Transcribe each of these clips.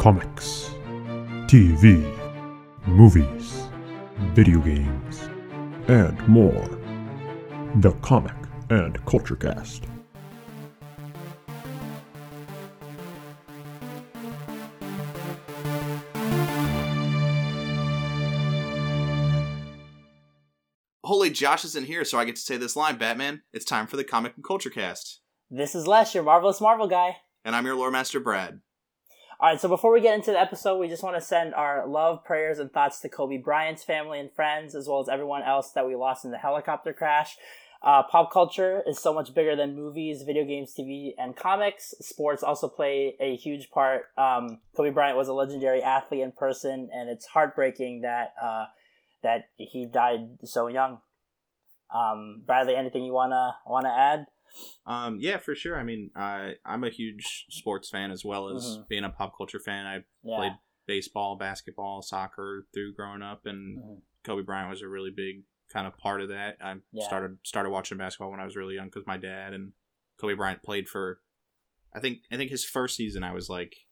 comics, TV, movies, video games, and more. The Comic and Culture Cast. Holy Josh isn't here, so I get to say this line, Batman. It's time for the Comic and Culture Cast. This is Les, your marvelous Marvel guy. And I'm your Lore Master Brad. All right, so before we get into the episode, we just want to send our love, prayers, and thoughts to Kobe Bryant's family and friends, as well as everyone else that we lost in the helicopter crash. Uh, pop culture is so much bigger than movies, video games, TV, and comics. Sports also play a huge part. Um, Kobe Bryant was a legendary athlete in person, and it's heartbreaking that uh, that he died so young. Um, Bradley, anything you wanna wanna add? Um, yeah, for sure. I mean, I I'm a huge sports fan as well as Mhm. being a pop culture fan. I Yeah. played baseball, basketball, soccer through growing up, and Mhm. Kobe Bryant was a really big kind of part of that. I Yeah. started started watching basketball when I was really young because my dad and Kobe Bryant played for. I think I think his first season I was like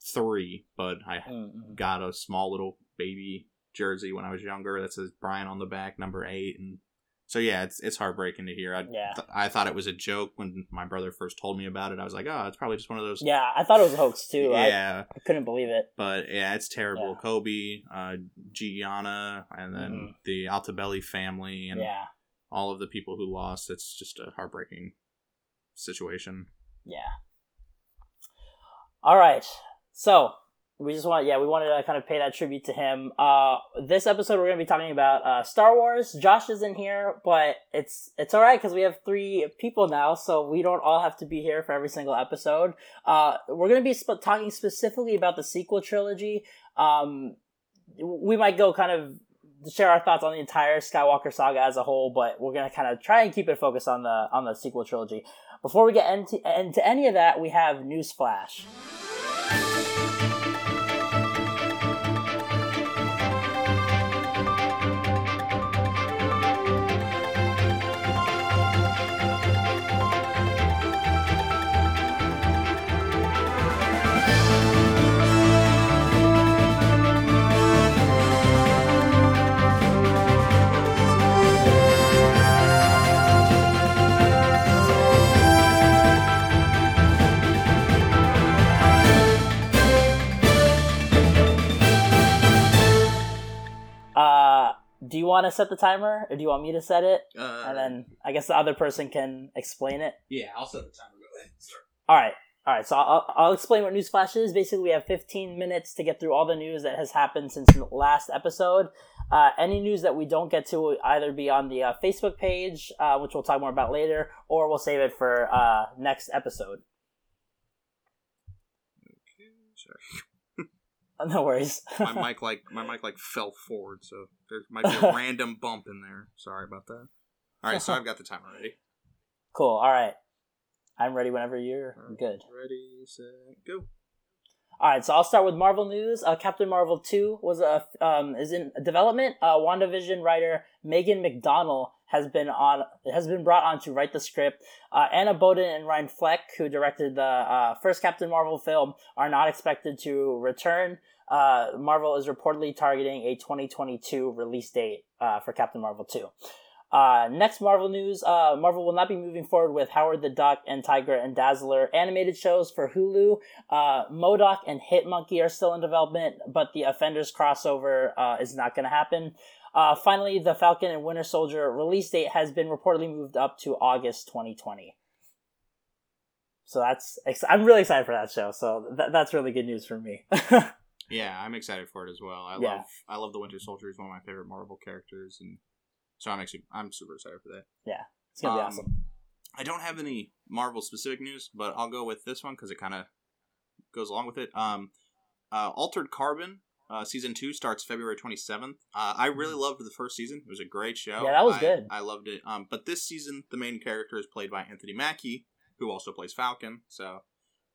three, but I Mm-hmm. got a small little baby jersey when I was younger that says Bryant on the back, number eight, and so yeah, it's it's heartbreaking to hear. I Yeah. th- I thought it was a joke when my brother first told me about it. I was like, oh, it's probably just one of those. Yeah, I thought it was a hoax too. Yeah, I couldn't believe it. but yeah, it's terrible. Yeah. Kobe, uh, Gianna, and then Mhm. the Altabelli family, and Yeah, all of the people who lost. It's just a heartbreaking situation. yeah. All right, so we just want, yeah, we wanted to kind of pay that tribute to him. Uh, this episode we're going to be talking about uh, Star Wars. Josh isn't here, but it's it's all right because we have three people now, so we don't all have to be here for every single episode. Uh, we're going to be sp- talking specifically about the sequel trilogy. Um, we might go kind of share our thoughts on the entire Skywalker saga as a whole, but we're gonna kind of try and keep it focused on the on the sequel trilogy. Before we get into into any of that, we have newsflash. Do you want to set the timer, or do you want me to set it, Uh, and then I guess the other person can explain it? yeah, I'll set the timer. Go ahead. Start. All right. All right, so I'll, I'll explain what Newsflash is. Basically, we have 15 minutes to get through all the news that has happened since the last episode. Uh, any news that we don't get to will either be on the uh, Facebook page, uh, which we'll talk more about later, or we'll save it for uh, next episode. Okay, sorry. No worries. my mic like my mic like fell forward, so there might be a random bump in there. Sorry about that. All right, so I've got the timer ready. cool. All right. I'm ready whenever you're good. Ready, set, go. All right, so I'll start with Marvel news. Uh, Captain Marvel two was a um, is in development. Uh, WandaVision writer Megan McDonnell has been on has been brought on to write the script. Uh, Anna Boden and Ryan Fleck, who directed the uh, first Captain Marvel film, are not expected to return. Uh, Marvel is reportedly targeting a 2022 release date uh, for Captain Marvel 2. Uh, next Marvel news, uh, Marvel will not be moving forward with Howard the Duck and Tigra and Dazzler animated shows for Hulu. MODOK and Hitmonkey are still in development, but the Offenders crossover is not going to happen. Uh, finally, the Falcon and Winter Soldier release date has been reportedly moved up to August 2020. So that's ex- I'm really excited for that show. So th- that's really good news for me. Yeah, I'm excited for it as well. I Yeah. love I love the Winter Soldier. He's one of my favorite Marvel characters, and so I'm actually I'm super excited for that. Yeah, it's gonna be Um, awesome. I don't have any Marvel specific news, but I'll go with this one because it kind of goes along with it. Um, uh, Altered Carbon uh, season two starts February 27th. Uh, I really loved the first season; it was a great show. Mm-hmm. Yeah, that was I- good. I loved it. Um, but this season, the main character is played by Anthony Mackie, who also plays Falcon. So,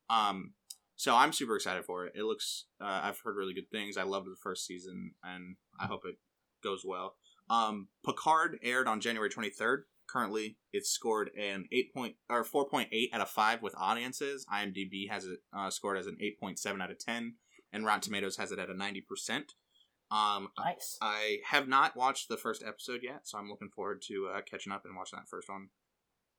um, so I'm super excited for it. It looks uh, I've heard really good things. I loved the first season, and I hope it goes well. Um, Picard aired on January 23rd. Currently, it's scored an eight point or four point eight out of five with audiences. IMDb has it uh, scored as an eight point seven out of ten, and Rotten Tomatoes has it at a ninety percent. Um, Nice. I have not watched the first episode yet, so I'm looking forward to uh, catching up and watching that first one.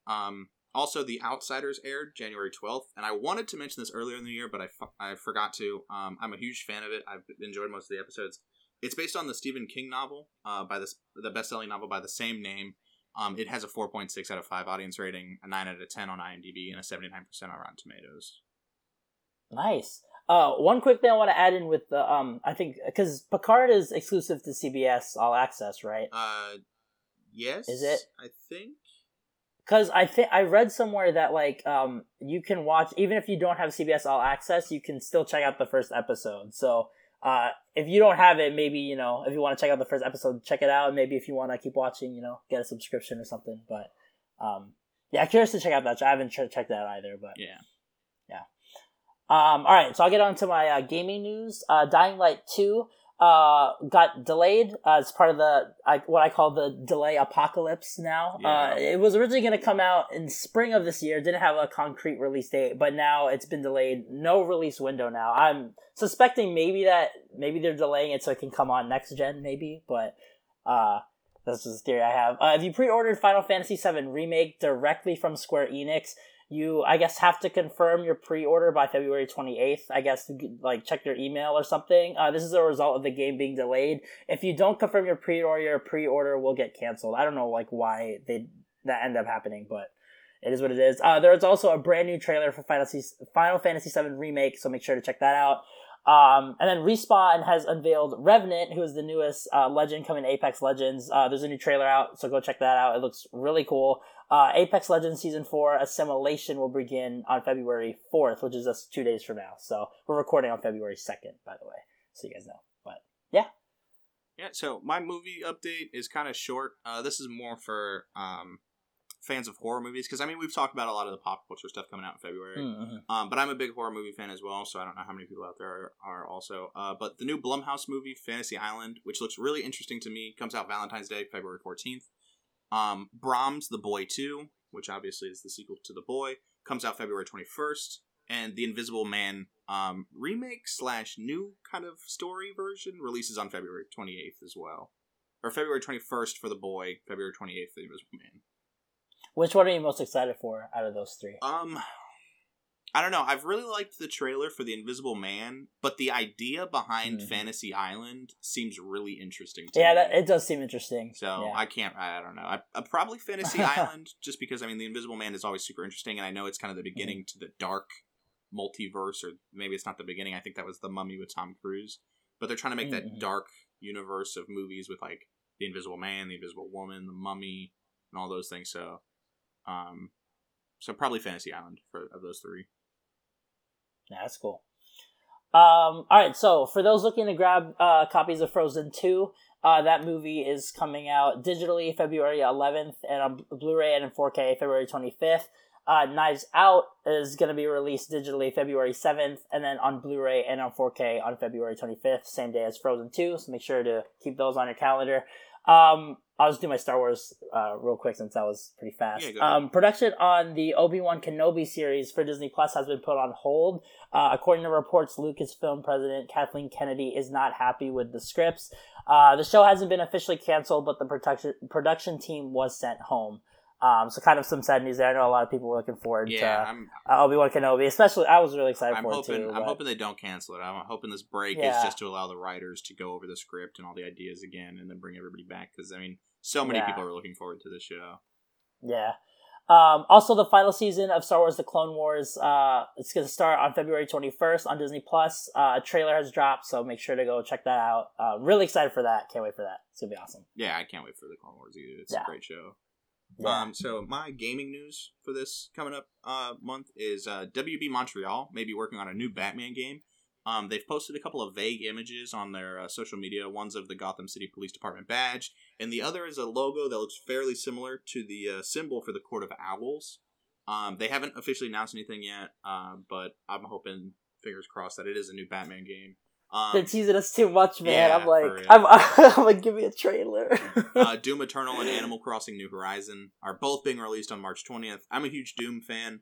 Um, also, The Outsiders aired January 12th, and I wanted to mention this earlier in the year, but I, fu- I forgot to. Um, I'm a huge fan of it. I've enjoyed most of the episodes. It's based on the Stephen King novel, uh, by the the best-selling novel by the same name. Um, it has a 4.6 out of 5 audience rating, a 9 out of 10 on IMDb, and a 79% on Rotten Tomatoes. Nice. Uh, one quick thing I want to add in with the um, I think because Picard is exclusive to CBS All Access, right? Uh, yes. Is it? I think. Because I think I read somewhere that like um, you can watch even if you don't have CBS All Access, you can still check out the first episode. So uh, if you don't have it, maybe you know if you want to check out the first episode, check it out. Maybe if you want to keep watching, you know, get a subscription or something. But um, yeah, curious to check out that. I haven't ch- checked that either, but Yeah. Um, all right, so I'll get on to my uh, gaming news. Uh, Dying Light 2 uh, got delayed uh, as part of the I, what I call the delay apocalypse now. Yeah. Uh, it was originally going to come out in spring of this year, didn't have a concrete release date, but now it's been delayed. No release window now. I'm suspecting maybe that maybe they're delaying it so it can come on next gen, maybe, but uh, that's just a theory I have. Uh, if you pre-ordered Final Fantasy VII Remake directly from Square Enix, you I guess have to confirm your pre-order by February 28th. I guess like check your email or something. Uh, this is a result of the game being delayed. If you don't confirm your pre-order, your pre-order will get canceled. I don't know like why they that end up happening, but it is what it is. Uh, there's also a brand new trailer for Final Fantasy, Final Fantasy VII Remake, so make sure to check that out. Um, and then Respawn has unveiled Revenant, who is the newest uh, legend coming to Apex Legends. Uh, there's a new trailer out, so go check that out. It looks really cool. Uh, Apex Legends Season 4 Assimilation will begin on February 4th, which is just two days from now. So we're recording on February 2nd, by the way, so you guys know. But yeah. Yeah, so my movie update is kind of short. Uh, this is more for um, fans of horror movies because I mean we've talked about a lot of the pop culture stuff coming out in February. Mm-hmm. Um, but I'm a big horror movie fan as well, so I don't know how many people out there are, are also. Uh, but the new Blumhouse movie, Fantasy Island, which looks really interesting to me, comes out Valentine's Day, February 14th. Um, Brahms, The Boy 2, which obviously is the sequel to The Boy, comes out February 21st. And The Invisible Man um, remake slash new kind of story version releases on February 28th as well. Or February 21st for The Boy, February 28th for The Invisible Man. Which one are you most excited for out of those three? Um, I don't know. I've really liked the trailer for the Invisible Man, but the idea behind Mhm. Fantasy Island seems really interesting to Yeah, that, it does seem interesting. so yeah. I can't. I don't know. I, I probably Fantasy Island, just because I mean the Invisible Man is always super interesting, and I know it's kind of the beginning to the dark multiverse, or maybe it's not the beginning. I think that was the Mummy with Tom Cruise, but they're trying to make that Mhm. dark universe of movies with like the Invisible Man, the Invisible Woman, the Mummy, and all those things. So, um, so probably Fantasy Island for of those three. Yeah, that's cool. Um, all right, so for those looking to grab uh, copies of Frozen 2, uh, that movie is coming out digitally February 11th and on Blu-ray and in 4K February 25th. Uh, Knives Out is going to be released digitally February 7th and then on Blu-ray and on 4K on February 25th, same day as Frozen 2, so make sure to keep those on your calendar. Um, I'll just do my Star Wars uh, real quick since that was pretty fast. Yeah, um, production on the Obi Wan Kenobi series for Disney Plus has been put on hold. Uh, according to reports, Lucasfilm president Kathleen Kennedy is not happy with the scripts. Uh, the show hasn't been officially canceled, but the production production team was sent home. Um, so kind of some sad news there. I know a lot of people were looking forward Yeah, to I'm. uh, Obi Wan Kenobi, especially. I was really excited I'm for hoping. it too. I'm but- hoping they don't cancel it. I'm hoping this break Yeah. is just to allow the writers to go over the script and all the ideas again, and then bring everybody back. Because I mean, so many Yeah. people are looking forward to this show. Yeah. Um, also, the final season of Star Wars: The Clone Wars. Uh, it's going to start on February 21st on Disney Plus. Uh, a trailer has dropped, so make sure to go check that out. Uh, really excited for that. Can't wait for that. It's gonna be awesome. Yeah, I can't wait for the Clone Wars either. It's Yeah. a great show. Um, so my gaming news for this coming up uh, month is uh, WB Montreal may be working on a new Batman game. Um, they've posted a couple of vague images on their uh, social media. One's of the Gotham City Police Department badge, and the other is a logo that looks fairly similar to the uh, symbol for the Court of Owls. Um, they haven't officially announced anything yet, uh, but I'm hoping, fingers crossed, that it is a new Batman game. Um, They're teasing us too much, man. yeah, I'm like. I'm, I'm like, give me a trailer. uh, Doom Eternal and Animal Crossing New Horizon are both being released on March 20th. I'm a huge Doom fan.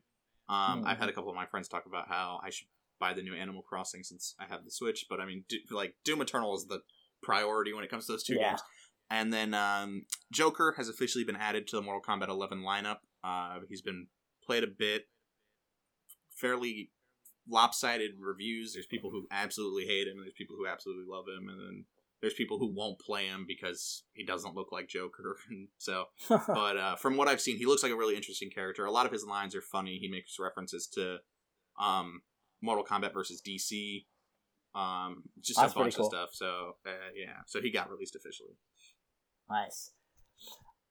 Um, Mhm. I've had a couple of my friends talk about how I should buy the new Animal Crossing since I have the Switch. But I mean, do, like Doom Eternal is the priority when it comes to those two Yeah. games. And then um, Joker has officially been added to the Mortal Kombat 11 lineup. Uh, he's been played a bit, fairly lopsided reviews. There's people who absolutely hate him, and there's people who absolutely love him, and then there's people who won't play him because he doesn't look like Joker. And so, but uh, from what I've seen, he looks like a really interesting character. A lot of his lines are funny. He makes references to um, Mortal Kombat versus DC, um, just That's a bunch cool. of stuff. So uh, yeah, so he got released officially. Nice.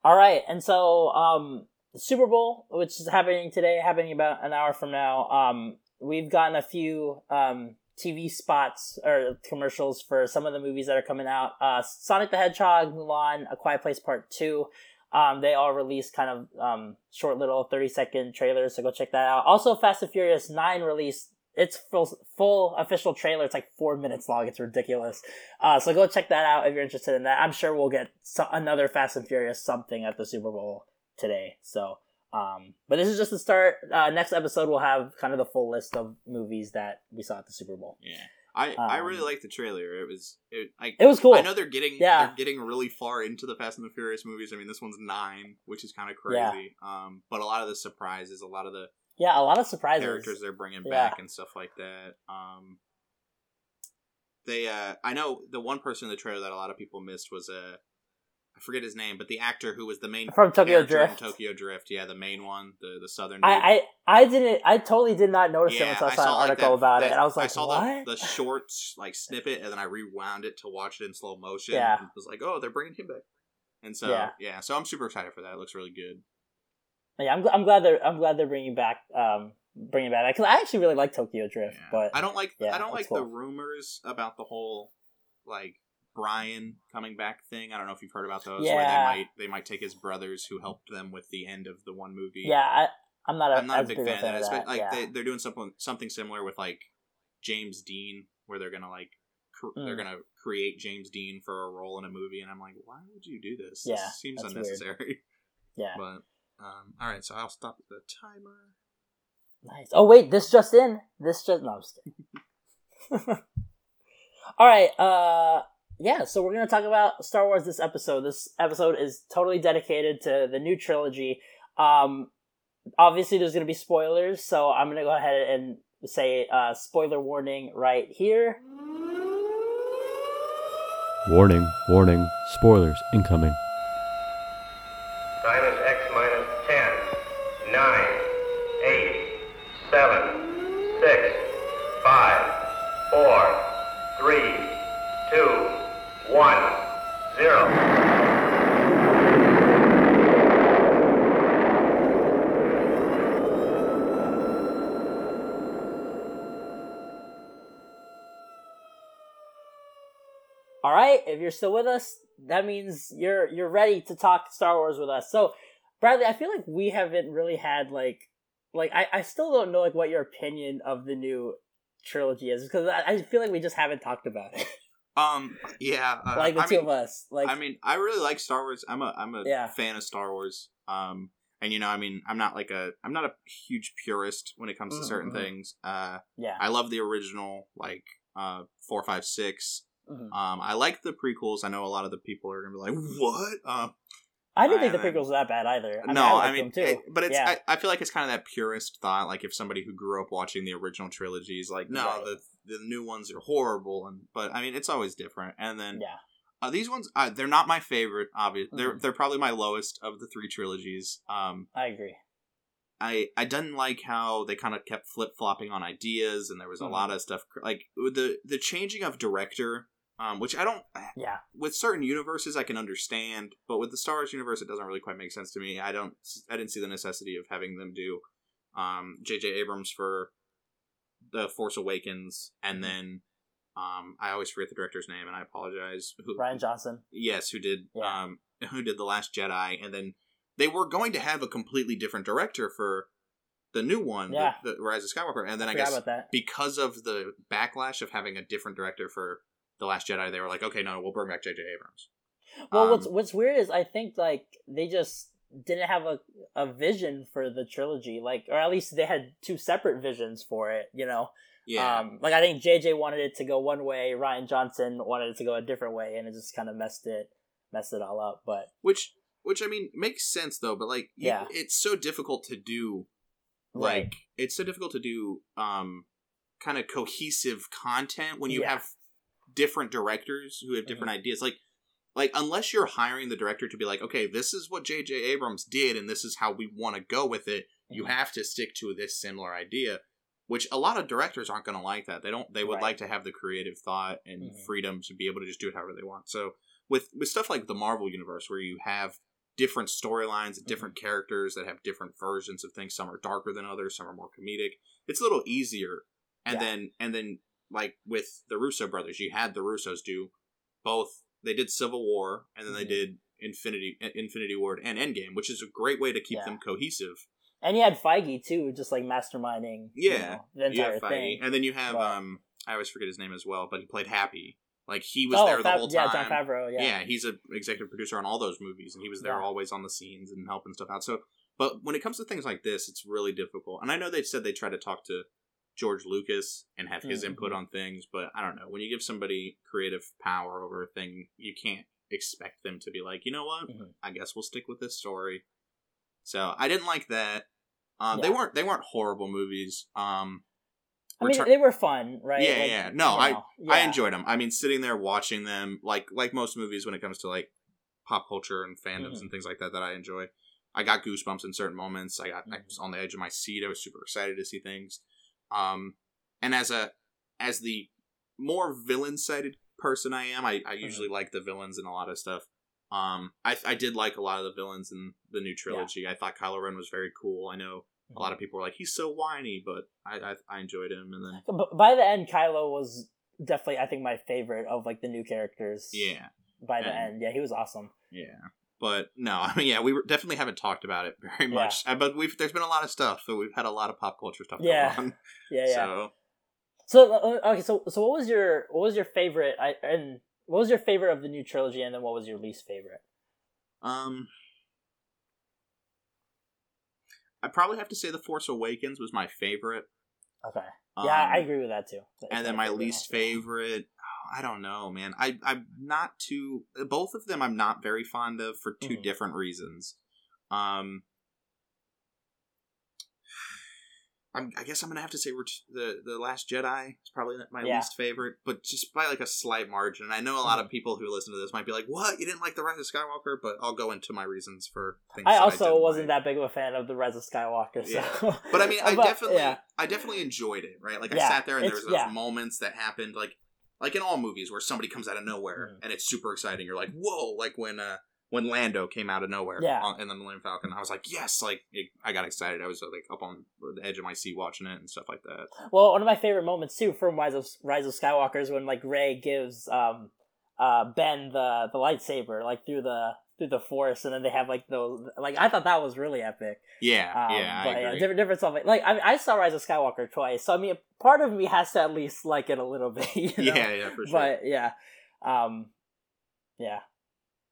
All right, and so um, the Super Bowl, which is happening today, happening about an hour from now. Um, we've gotten a few um TV spots or commercials for some of the movies that are coming out. Uh, Sonic the Hedgehog, Mulan, A Quiet Place Part Two. Um, they all released kind of um short little thirty second trailers, so go check that out. Also, Fast and Furious Nine released its full full official trailer. It's like four minutes long. It's ridiculous. Uh, so go check that out if you're interested in that. I'm sure we'll get so- another Fast and Furious something at the Super Bowl today. So, um, but this is just the start. Uh, next episode we'll have kind of the full list of movies that we saw at the Super Bowl. Yeah, I I Um, really liked the trailer. It was it like It was cool. I know they're getting Yeah. they're getting really far into the Fast and the Furious movies. I mean, this one's nine, which is kind of crazy. Um, but a lot of the surprises, a lot of the Yeah, a lot of surprises. characters they're bringing Yeah. back and stuff like that. Um, they, uh, I know the one person in the trailer that a lot of people missed was uh, I forget his name, but the actor who was the main From Tokyo Drift. Tokyo Drift. Yeah, the main one, the the southern. I, I I didn't. I totally did not notice him Yeah, until I I saw an like, article that- about it, and I was like, I saw "What?" the, the short like snippet, and then I rewound it to watch it in slow motion. Yeah. and was like, oh, they're bringing him back. And so Yeah. yeah. so I'm super excited for that. It looks really good. yeah, I'm, gl- I'm glad they're I'm glad they're bringing back um bringing back because I actually really like Tokyo Drift, Yeah. but I don't like yeah, I don't like the rumors about the whole like Brian coming back thing. I don't know if you've heard about those. Where Yeah. they might they might take his brothers who helped them with the end of the one movie. yeah, I I'm not a, I'm not a big big fan of that. That. Like yeah. they, they're doing something something similar with like James Dean, where they're gonna like cr- they're Mm. gonna create James Dean for a role in a movie, and I'm like, why would you do this? Yeah, this seems that's weird. unnecessary. yeah, But um, all right, so I'll stop the timer. nice. Oh wait, this just in. This just no. I'm just kidding. All right. Uh, yeah. So we're gonna talk about Star Wars this episode. This episode is totally dedicated to the new trilogy. Um, obviously, there's gonna be spoilers, so I'm gonna go ahead and say uh, spoiler warning right here. Warning, warning, spoilers incoming. Time is X minus 10, 9, 8, 7, 6, 5, 4, 3, 2, 1, 0. All right, if you're still with us, that means you're you're ready to talk Star Wars with us. So, Bradley, I feel like we haven't really had like like I, I still don't know like what your opinion of the new trilogy is because I, I feel like we just haven't talked about it. Um, yeah, uh, like the I two mean, of us. Like I mean, I really like Star Wars. I'm a I'm a Yeah. fan of Star Wars. Um, and you know, I mean, I'm not like a I'm not a huge purist when it comes to certain things. Uh, yeah. I love the original, like uh, four, five, six. Mhm. Um, I like the prequels. I know a lot of the people are gonna be like, "What?" Um, I didn't think the prequels were that bad either. I mean, no, I, I, mean, too. it- but it's yeah. I, I feel like it's kind of that purist thought. Like if somebody who grew up watching the original trilogy is like, no, Right. the the new ones are horrible, and but I mean, it's always different. And then yeah. uh, these ones, uh, they're not my favorite. Obvious, they're Mhm. they're probably my lowest of the three trilogies. Um, I agree. I I didn't like how they kind of kept flip flopping on ideas, and there was a Mhm. lot of stuff like the the changing of director. Um, which I don't Yeah. with certain universes I can understand, but with the Star Wars universe, it doesn't really quite make sense to me. I don't, I didn't see the necessity of having them do um, J.J. Abrams for the Force Awakens, and then um, I always forget the director's name, and I apologize. Who, Rian Johnson. yes, who did Yeah. um, who did the Last Jedi, and then they were going to have a completely different director for the new one, the- Yeah. the, Rise of Skywalker, and then I Forgot guess because of the backlash of having a different director for the Last Jedi, they were like, okay, no, we'll bring back J.J. Abrams. Well, Um, what's what's weird is I think like they just didn't have a a vision for the trilogy, like or at least they had two separate visions for it. You know, Yeah. Um, like I think JJ wanted it to go one way, Rian Johnson wanted it to go a different way, and it just kind of messed it messed it all up. But which which I mean makes sense though, but like you- Yeah. it's so difficult to do Right. like it's so difficult to do um kind of cohesive content when you Yeah. have different directors who have different ideas like like unless you're hiring the director to be like okay this is what jj abrams did and this is how we want to go with it you Mhm. have to stick to this similar idea which a lot of directors aren't going to like that they don't they would Right. like to have the creative thought and Mhm. freedom to be able to just do it however they want so with with stuff like the marvel universe where you have different storylines and different Mm-hmm. characters that have different versions of things some are darker than others some are more comedic it's a little easier and Yeah. then and then like with the russo brothers you had the russos do both they did civil war and then they Mhm. did infinity infinity war and endgame which is a great way to keep Yeah. them cohesive and you had Feige too, just like masterminding. you Yeah. know, the you entire thing. and then you have But- um i always forget his name as well but he played happy like he was oh, there the Fav- whole yeah, time Jon Favreau. Yeah, yeah. he's a executive producer on all those movies, and he was there Yeah. always on the scenes and helping stuff out. So, but when it comes to things like this, it's really difficult. And I know they said they tried to talk to George Lucas and have his Mhm. input on things, but I don't know. When you give somebody creative power over a thing, you can't expect them to be like, you know what? Mhm. I guess we'll stick with this story. So I didn't like that. Um, They weren't they weren't horrible movies. Um, I mean, Return- they were fun, right? Yeah, Like, yeah. No, I- know, I yeah. enjoyed them. I mean, sitting there watching them, like like most movies, when it comes to like pop culture and fandoms Mhm. and things like that, that I enjoy. I got goosebumps in certain moments. I got I Mhm. was on the edge of my seat. I was super excited to see things. Um, and as a as the more villain sided person I am, I, I usually like the villains in a lot of stuff. Um, I I did like a lot of the villains in the new trilogy. I thought Kylo Ren was very cool. I know a lot of people were like he's so whiny, but I I, I enjoyed him. And then But by the end, Kylo was definitely, I think, my favorite of like the new characters. yeah. By the And- end, yeah, he was awesome. Yeah, but no, I mean, yeah, we definitely haven't talked about it very much. Uh, But we've there's been a lot of stuff, so we've had a lot of pop culture stuff Yeah. going on. Yeah, yeah. So So uh, okay, so so what was your what was your favorite? I and what was your favorite of the new trilogy, and then what was your least favorite? um, I probably have to say the Force Awakens was my favorite. Okay, Um, yeah, I agree with that too. It's And then my least favorite, I don't know, man. I I'm not too. Both of them I'm not very fond of for 2 Mhm. different reasons. Um. I'm, I guess I'm gonna have to say Ret- the the Last Jedi is probably my Yeah. least favorite, but just by like a slight margin. I know a lot of people who listen to this might be like, "What? You didn't like the Rise of Skywalker?" But I'll go into my reasons for things. I that also didn't wasn't like. that big of a fan of the Rise of Skywalker. So. Yeah. But I mean, I But, definitely, yeah. I definitely enjoyed it. Right, like I sat there and there was those moments that happened, like like in all movies where somebody comes out of nowhere Mhm. and it's super exciting. You're like, whoa! Like when uh when Lando came out of nowhere, Yeah. on, in the Millennium Falcon, I was like, yes! Like it, I got excited. I was uh, like up on the edge of my seat watching it and stuff like that. Well, one of my favorite moments too from Rise of Rise of Skywalker is when like Rey gives um uh Ben the the lightsaber like through the through the force, and then they have like those like I thought that was really epic. Yeah, Um, yeah, but agree. different different stuff like like I, I saw Rise of Skywalker twice, so I mean part of me has to at least like it a little bit. You know? Yeah, yeah, for sure. But yeah, um, yeah,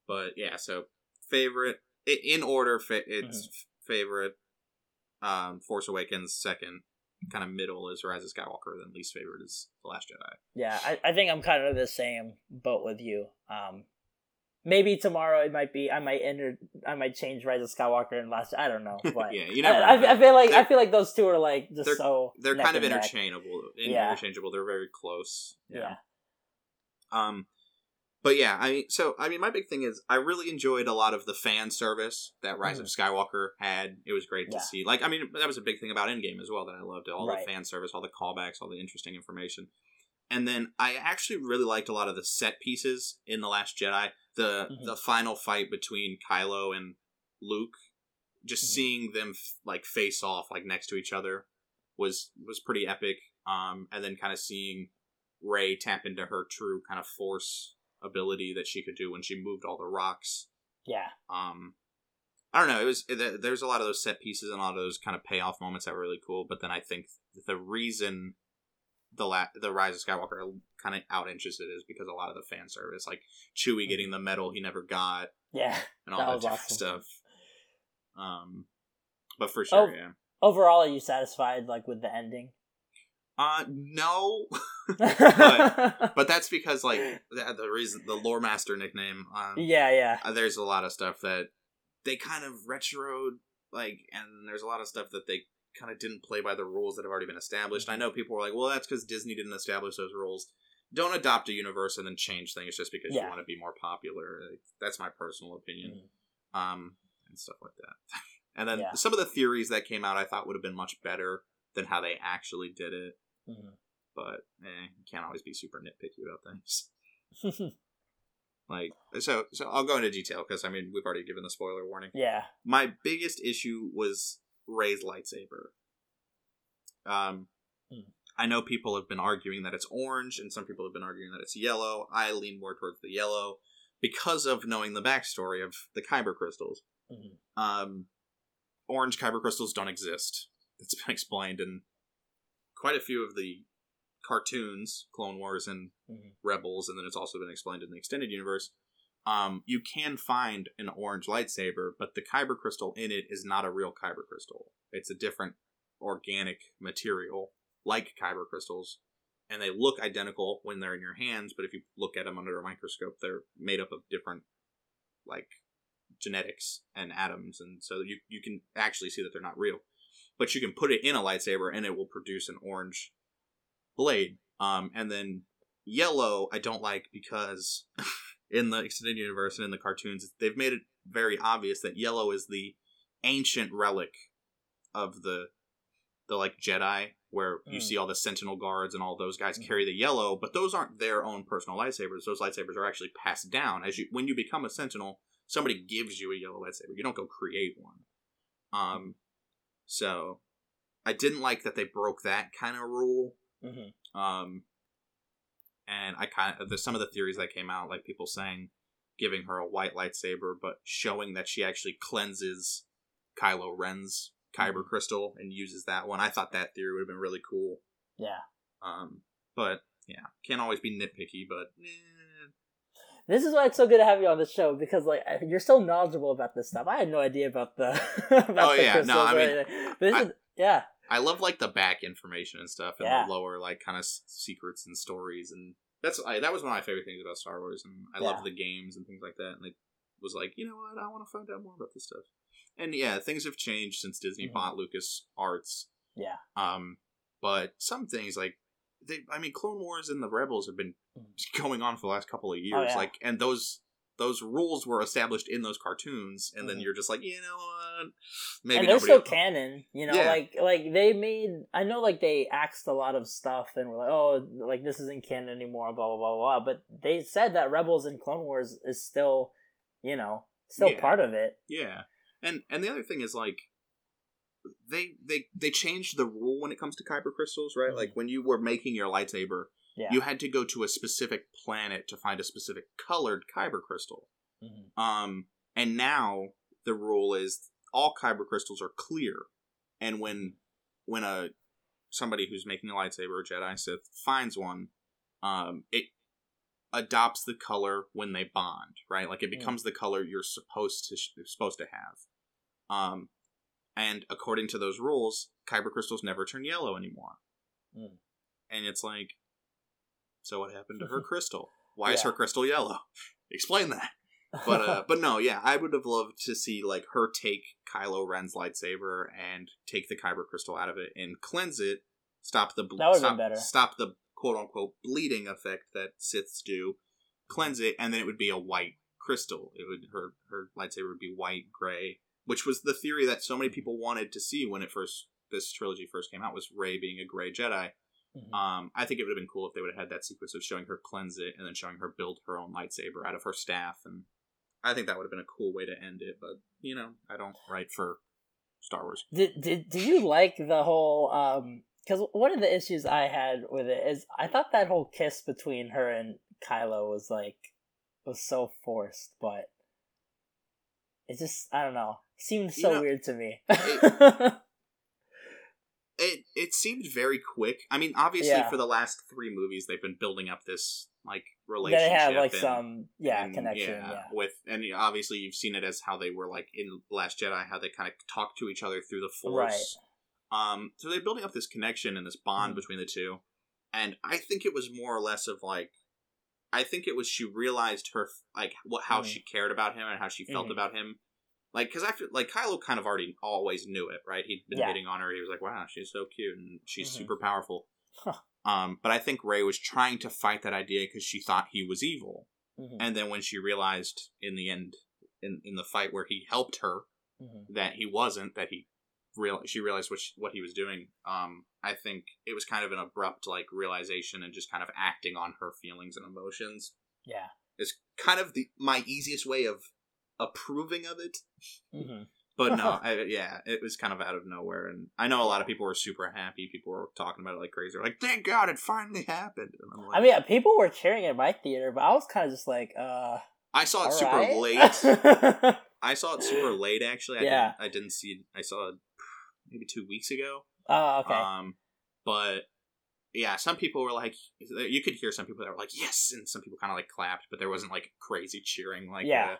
but yeah so favorite in order it's Mm-hmm. favorite um force awakens second kind of middle is rise of skywalker then least favorite is the last jedi yeah. I, I think I'm kind of the same boat with you. Um, maybe tomorrow it might be I might enter I might change Rise of Skywalker and last I don't know, but yeah you never I, know. I, I feel like I They're- feel like those two are like just they're- so they're kind of interchangeable Yeah. interchangeable they're very close Yeah. um but yeah i mean so i mean my big thing is i really enjoyed a lot of the fan service that rise of skywalker had it was great to Mm-hmm. See like i mean that was a big thing about endgame as well that i loved all Right. the fan service all the callbacks all the interesting information and then i actually really liked a lot of the set pieces in the last jedi the Mhm. the final fight between kylo and luke just Mhm. seeing them f- like face off like next to each other was was pretty epic um and then kind of seeing rey tap into her true kind of force ability that she could do when she moved all the rocks Yeah, um i don't know it was there- there's a lot of those set pieces and a lot of those kind of payoff moments that were really cool but then i think the reason the la- the rise of skywalker kind of out it is because a lot of the fan service like chewie getting the medal he never got yeah. and all That that, awesome. stuff um but for sure Oh. yeah Overall, are you satisfied like with the ending? Uh, no, but that's because like the, the reason the lore master nickname. Um, yeah, yeah. uh, there's a lot of stuff that they kind of retroed, like, and there's a lot of stuff that they kind of didn't play by the rules that have already been established. I know people were like, "Well, that's because Disney didn't establish those rules." Don't adopt a universe and then change things just because Yeah. you want to be more popular. Like, that's my personal opinion, Mhm. um, and stuff like that. and then Yeah. some of the theories that came out, I thought would have been much better than how they actually did it. Mhm. But eh, you can't always be super nitpicky about things. Like so, so I'll go into detail because I mean we've already given the spoiler warning. yeah. My biggest issue was Rey's lightsaber. Um. I know people have been arguing that it's orange, and some people have been arguing that it's yellow. I lean more towards the yellow because of knowing the backstory of the kyber crystals. Mhm. Um, orange kyber crystals don't exist. It's been explained in quite a few of the cartoons, Clone Wars and Mhm. Rebels, and then it's also been explained in the extended universe. Um, you can find an orange lightsaber, but the kyber crystal in it is not a real kyber crystal. It's a different organic material, like kyber crystals, and they look identical when they're in your hands. But if you look at them under a microscope, they're made up of different, like, genetics and atoms, and so you you can actually see that they're not real. But you can put it in a lightsaber, and it will produce an orange blade. Um, and then yellow, I don't like because in the extended universe and in the cartoons, they've made it very obvious that yellow is the ancient relic of the the like Jedi, where you Mm. see all the Sentinel guards and all those guys Mhm. carry the yellow, but those aren't their own personal lightsabers. Those lightsabers are actually passed down as you when you become a Sentinel. Somebody gives you a yellow lightsaber. You don't go create one. Um, so I didn't like that they broke that kind of rule. Mhm. Um, and I kind of there's some of the theories that came out, like people saying giving her a white lightsaber, but showing that she actually cleanses Kylo Ren's kyber crystal and uses that one. I thought that theory would have been really cool. Yeah. Um, but yeah, can't always be nitpicky, but eh, This is why it's so good to have you on the show because like you're so knowledgeable about this stuff. I had no idea about the about Oh, the yeah, no, I mean. This I- is yeah. I love like the back information and stuff, and Yeah. the lower like kind of secrets and stories, and that's I, that was one of my favorite things about Star Wars, and I Yeah. love the games and things like that. And it was like, you know what, I want to find out more about this stuff. And yeah, things have changed since Disney Mhm. bought Lucas Arts. Yeah. Um, but some things like they, I mean, Clone Wars and the Rebels have been Mhm. going on for the last couple of years. Oh, yeah. Like, and those those rules were established in those cartoons, and then Mhm. you're just like, you know what, maybe and they're still will- canon, you know, Yeah. like like they made. I know, like they axed a lot of stuff and were like, oh, like this isn't canon anymore, blah blah blah blah. But they said that Rebels and Clone Wars is still, you know, still Yeah. part of it. Yeah, and and the other thing is like they they they changed the rule when it comes to kyber crystals, right? Mhm. Like when you were making your lightsaber, Yeah. you had to go to a specific planet to find a specific colored kyber crystal. Mhm. Um, and now the rule is all kyber crystals are clear, and when when a somebody who's making a lightsaber, a Jedi Sith, finds one, um, it adopts the color when they bond, right? Like it Mm. becomes the color you're supposed to supposed to have. Um, and according to those rules, kyber crystals never turn yellow anymore. Mm. And it's like, so what happened to her crystal? Why is her crystal yellow? Explain that but uh but no yeah i would have loved to see like her take kylo ren's lightsaber and take the kyber crystal out of it and cleanse it stop the ble- stop, stop the quote unquote bleeding effect that siths do cleanse it and then it would be a white crystal it would her her lightsaber would be white gray which was the theory that so many people wanted to see when it first this trilogy first came out was rey being a gray jedi Mhm. um, I think it would have been cool if they would have had that sequence of showing her cleanse it and then showing her build her own lightsaber out of her staff, and I think that would have been a cool way to end it. But you know, I don't write for Star Wars. Did did do you like the whole um because one of the issues I had with it is I thought that whole kiss between her and Kylo was like was so forced, but it just I don't know seemed so You know, weird to me. It it seemed very quick. I mean, obviously, Yeah. for the last three movies, they've been building up this like they relationship. have like and- some yeah and, connection. Yeah, with and obviously you've seen it as how they were like in Last Jedi, how they kind of talk to each other through the Right. Force. Um, so they're building up this connection and this bond Mhm. between the two, and I think it was more or less of like, I think it was she realized her like what how Mhm. she cared about him and how she felt Mhm. about him, like because I feel like Kylo kind of already always knew it, right? He'd been Yeah. hitting on her. He was like, wow, she's so cute and she's Mhm. super powerful. Huh. Um, but I think Rey was trying to fight that idea because she thought he was evil, Mhm, and then when she realized in the end, in in the fight where he helped her, mhm. that he wasn't that he real she realized what she, what he was doing um i think it was kind of an abrupt like realization and just kind of acting on her feelings and emotions Yeah. is kind of the my easiest way of approving of it Mhm. but no I, yeah it was kind of out of nowhere and i know a lot of people were super happy people were talking about it like crazy They're like thank god it finally happened and I'm like, I mean, yeah, people were cheering in my theater, but I was kind of just like, uh. i saw it super right. late i saw it super late actually i Yeah. didn't i didn't see i saw it maybe two weeks ago oh, okay. Um, but yeah, some people were like, you could hear some people that were like, yes, and some people kind of like clapped, but there wasn't like crazy cheering, like Yeah. uh,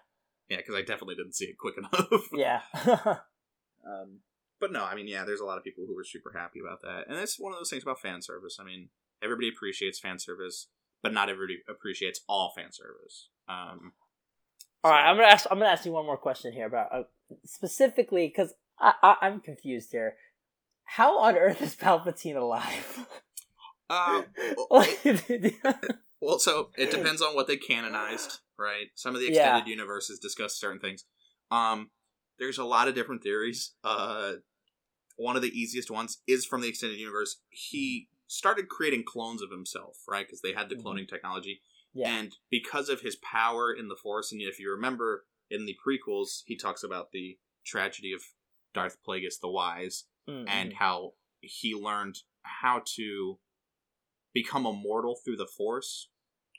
yeah, because I definitely didn't see it quick enough. yeah. Um, but no, I mean, yeah, there's a lot of people who were super happy about that, and that's one of those things about fan service. I mean, everybody appreciates fan service, but not everybody appreciates all fan service. Um, All right, so- I'm gonna ask. I'm gonna ask you one more question here about uh, specifically because I, I I'm confused here. How on earth is Palpatine alive? Uh, Like- Well, so it depends on what they canonized, right? Some of the Yeah. extended universes discuss certain things. Um, there's a lot of different theories. Uh, one of the easiest ones is from the extended universe. He started creating clones of himself, right? Because they had the Mhm. cloning technology, yeah. and because of his power in the Force, and if you remember in the prequels, he talks about the tragedy of Darth Plagueis the Wise Mm, and how he learned how to become immortal through the Force,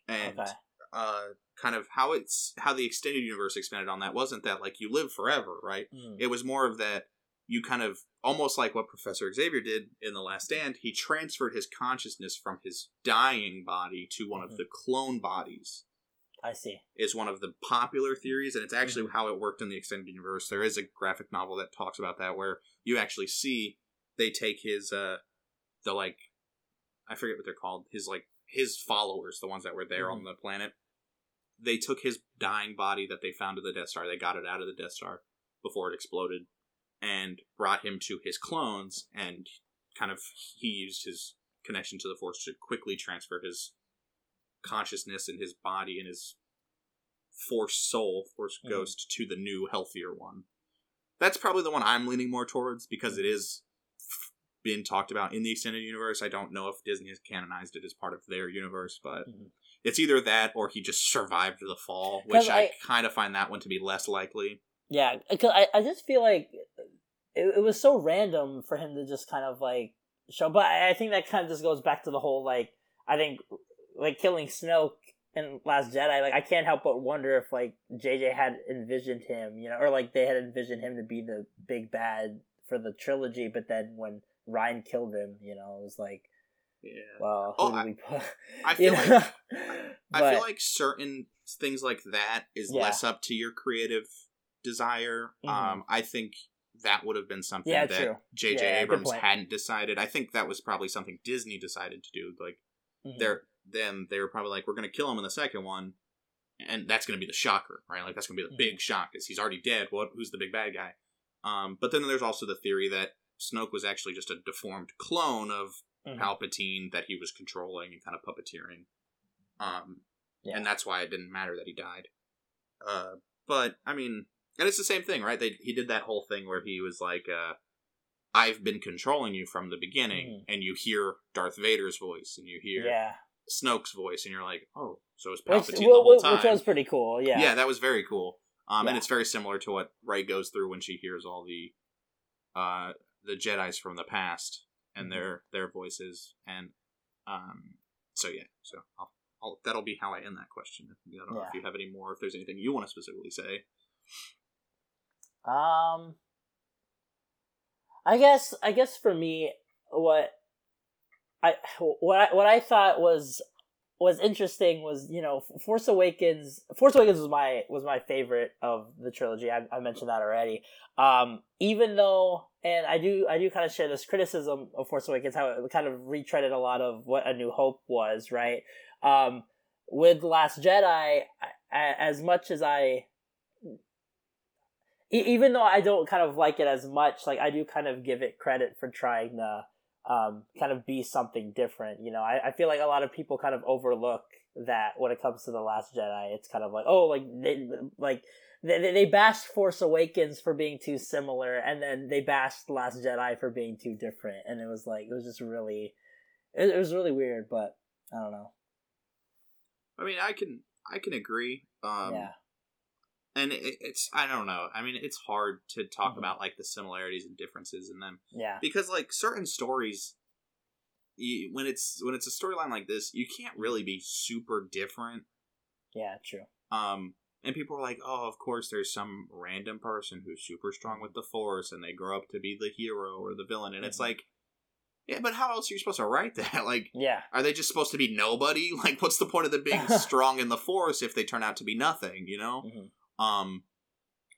and Okay. uh, kind of how it's how the extended universe expanded on that wasn't that like you live forever, right? Mm. It was more of that you kind of almost like what Professor Xavier did in The Last Stand. He transferred his consciousness from his dying body to one Mhm. of the clone bodies. I see. Is one of the popular theories, and it's actually how it worked in the extended universe. There is a graphic novel that talks about that, where you actually see they take his uh the like I forget what they're called his like his followers, the ones that were there on the planet. They took his dying body that they found at the Death Star. They got it out of the Death Star before it exploded, and brought him to his clones. And kind of he used his connection to the Force to quickly transfer his consciousness and his body and his Force soul, Force Mhm. ghost to the new, healthier one. That's probably the one I'm leaning more towards because it is been talked about in the extended universe. I don't know if Disney has canonized it as part of their universe, but Mhm. it's either that or he just survived the fall, which I, I- kind of find that one to be less likely. Yeah, because I, I just feel like it, it was so random for him to just kind of like show. But I, I think that kind of just goes back to the whole like I think like killing Snoke in Last Jedi. Like I can't help but wonder if like JJ had envisioned him, you know, or like they had envisioned him to be the big bad for the trilogy. But then when Ryan killed him, you know, it was like, Yeah. well, Oh, I-? I feel like I But- feel like certain things like that is Yeah. less up to your creative desire. Mhm. Um, I think that would have been something Yeah, that. J.J. Yeah, Abrams hadn't decided. I think that was probably something Disney decided to do. Like Mhm. they're then they were probably like, we're going to kill him in the second one, and that's going to be the shocker, right? Like that's going to be the big shock because he's already dead. What? Who's the big bad guy? Um, but then there's also the theory that Snoke was actually just a deformed clone of Mhm. Palpatine that he was controlling and kind of puppeteering. Um, Yeah. and that's why it didn't matter that he died. Uh, but I mean, and it's the same thing, right? They he did that whole thing where he was like, uh, "I've been controlling you from the beginning," and you hear Darth Vader's voice and you hear Mm-hmm. yeah, Snoke's voice, and you're like, "Oh, so it's which, Palpatine the whole time." which was pretty cool. Yeah, yeah, that was very cool. Um, and it's very similar to what Rey goes through when she hears all the, uh, the Jedi's from the past and Mhm. their their voices, and um, so yeah, so I'll, I'll that'll be how I end that question. I don't know if you have any more, if there's anything you want to specifically say. Um, I guess I guess for me, what I what I what I thought was was interesting was you know Force Awakens. Force Awakens was my was my favorite of the trilogy. I, I mentioned that already. Um, even though and I do I do kind of share this criticism of Force Awakens how it kind of retreaded a lot of what A New Hope was, right? Um, with Last Jedi, I, as much as I, even though I don't kind of like it as much, like I do kind of give it credit for trying to um, kind of be something different. You know, I, I feel like a lot of people kind of overlook that when it comes to the Last Jedi. It's kind of like, oh, like they like they they bashed Force Awakens for being too similar, and then they bashed The Last Jedi for being too different, and it was like it was just really, it, it was really weird. But I don't know. I mean, I can I can agree. Um, yeah. And it, it's I don't know. I mean, it's hard to talk Mhm. about like the similarities and differences in them Yeah. because like certain stories, you, when it's when it's a storyline like this, you can't really be super different. Yeah. True. Um, and people are like, oh, of course, there's some random person who's super strong with the Force, and they grow up to be the hero or the villain, and it's Mhm. like, yeah, but how else are you supposed to write that? Like, Yeah. are they just supposed to be nobody? Like, what's the point of them being strong in the Force if they turn out to be nothing? You know. Mhm. Um,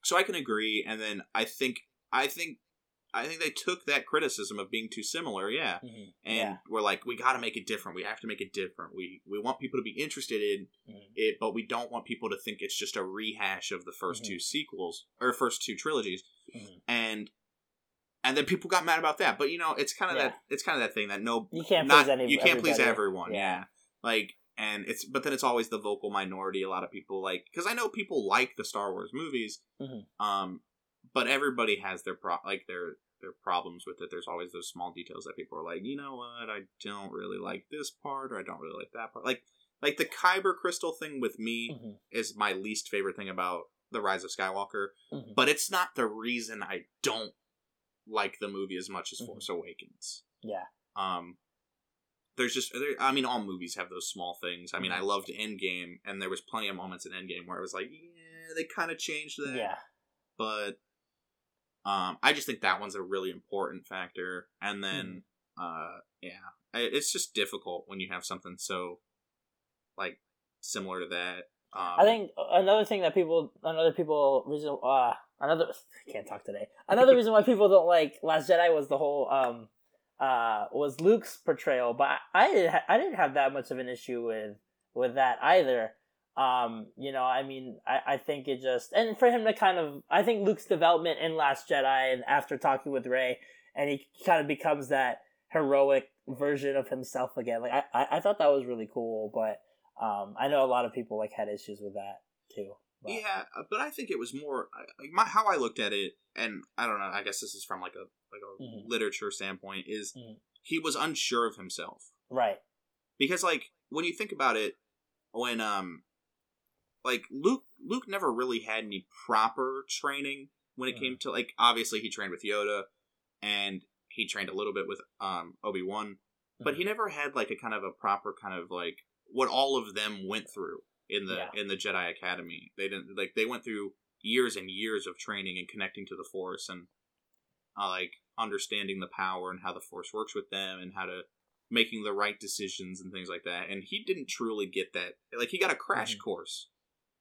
so I can agree, and then I think I think I think they took that criticism of being too similar, yeah, Mhm. and Yeah. we're like, we got to make it different. We have to make it different. We we want people to be interested in Mhm. it, but we don't want people to think it's just a rehash of the 1st Mhm. two sequels or first two trilogies, Mhm. and and then people got mad about that. But you know, it's kind of Yeah. that it's kind of that thing that no, You can't not please any. you can't please everyone, Yeah. yeah. Like, and it's but then it's always the vocal minority. A lot of people like because I know people like the Star Wars movies, Mhm. um, but everybody has their pro like their their problems with it. There's always those small details that people are like, you know what, I don't really like this part, or I don't really like that part. Like, like the Kyber crystal thing with me Mhm. is my least favorite thing about the Rise of Skywalker, Mhm. but it's not the reason I don't like the movie as much as Mhm. Force Awakens. Yeah. Um, there's just, there, I mean, all movies have those small things. I mean. I loved Endgame, and there was plenty of moments in Endgame where I was like, yeah, they kind of changed that. Yeah. But, um, I just think that one's a really important factor. And then, Mm-hmm. uh, yeah, it's just difficult when you have something so, like, similar to that. Um, I think another thing that people, another people reason, uh, another I can't talk today. Another reason why people don't like Last Jedi was the whole um, uh, was Luke's portrayal, but I I didn't have that much of an issue with with that either. Um, you know, I mean, I, I think it just and for him to kind of, I think Luke's development in Last Jedi and after talking with Rey, and he kind of becomes that heroic version of himself again. Like I, I, I thought that was really cool, but um, I know a lot of people like had issues with that too. But, Yeah, but I think it was more like my how I looked at it, and I don't know. I guess this is from like a like a Mhm. literature standpoint. Is Mhm. he was unsure of himself Right. because like when you think about it, when um like Luke Luke never really had any proper training when it came to like obviously he trained with Yoda and he trained a little bit with um Obi Wan, but he never had like a kind of a proper kind of like what all of them went through in the Yeah. in the Jedi Academy. They didn't like they went through years and years of training and connecting to the Force and uh, like understanding the power and how the Force works with them and how to making the right decisions and things like that. And he didn't truly get that. Like he got a crash Mhm. course,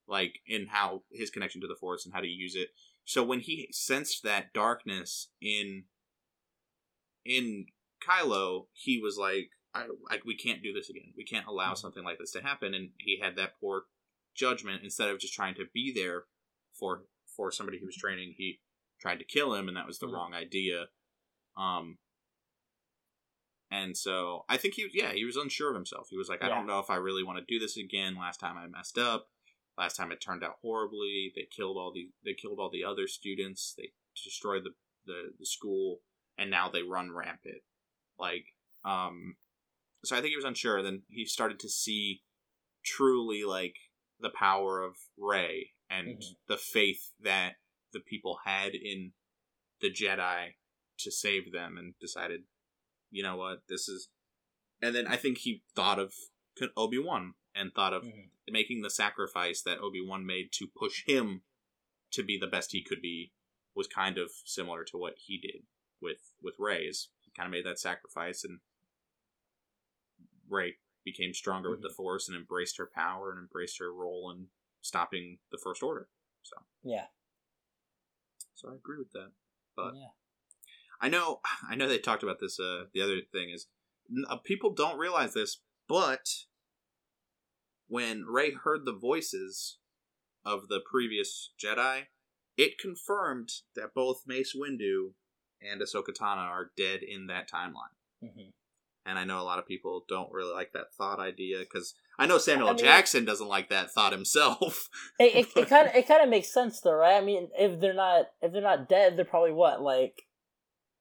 like in how his connection to the Force and how to use it. So when he sensed that darkness in in Kylo, he was like, I, like we can't do this again. We can't allow Mhm. something like this to happen. And he had that poor judgment. Instead of just trying to be there for for somebody he was training, he tried to kill him, and that was the Mhm. wrong idea. Um, and so I think he, yeah, he was unsure of himself. He was like, I Yeah. don't know if I really want to do this again. Last time I messed up. Last time it turned out horribly. They killed all the they killed all the other students. They destroyed the the, the school, and now they run rampant. Like, um, so I think he was unsure. Then he started to see truly like the power of Rey and Mhm. the faith that the people had in the Jedi to save them, and decided, you know what, this is. And then I think he thought of Obi Wan and thought of Mhm. making the sacrifice that Obi Wan made to push him to be the best he could be was kind of similar to what he did with with Rey's. He kind of made that sacrifice, and Ray became stronger with the Force and embraced her power and embraced her role in stopping the First Order. So, Yeah. so I agree with that. But yeah. I know, I know they talked about this. Uh, the other thing is, uh, people don't realize this, but when Rey heard the voices of the previous Jedi, it confirmed that both Mace Windu and Ahsoka Tano are dead in that timeline. Mhm. And I know a lot of people don't really like that thought idea because I know Samuel I mean- Jackson doesn't like that thought himself. It kind of it kind of makes sense though, right? I mean, if they're not if they're not dead, they're probably what like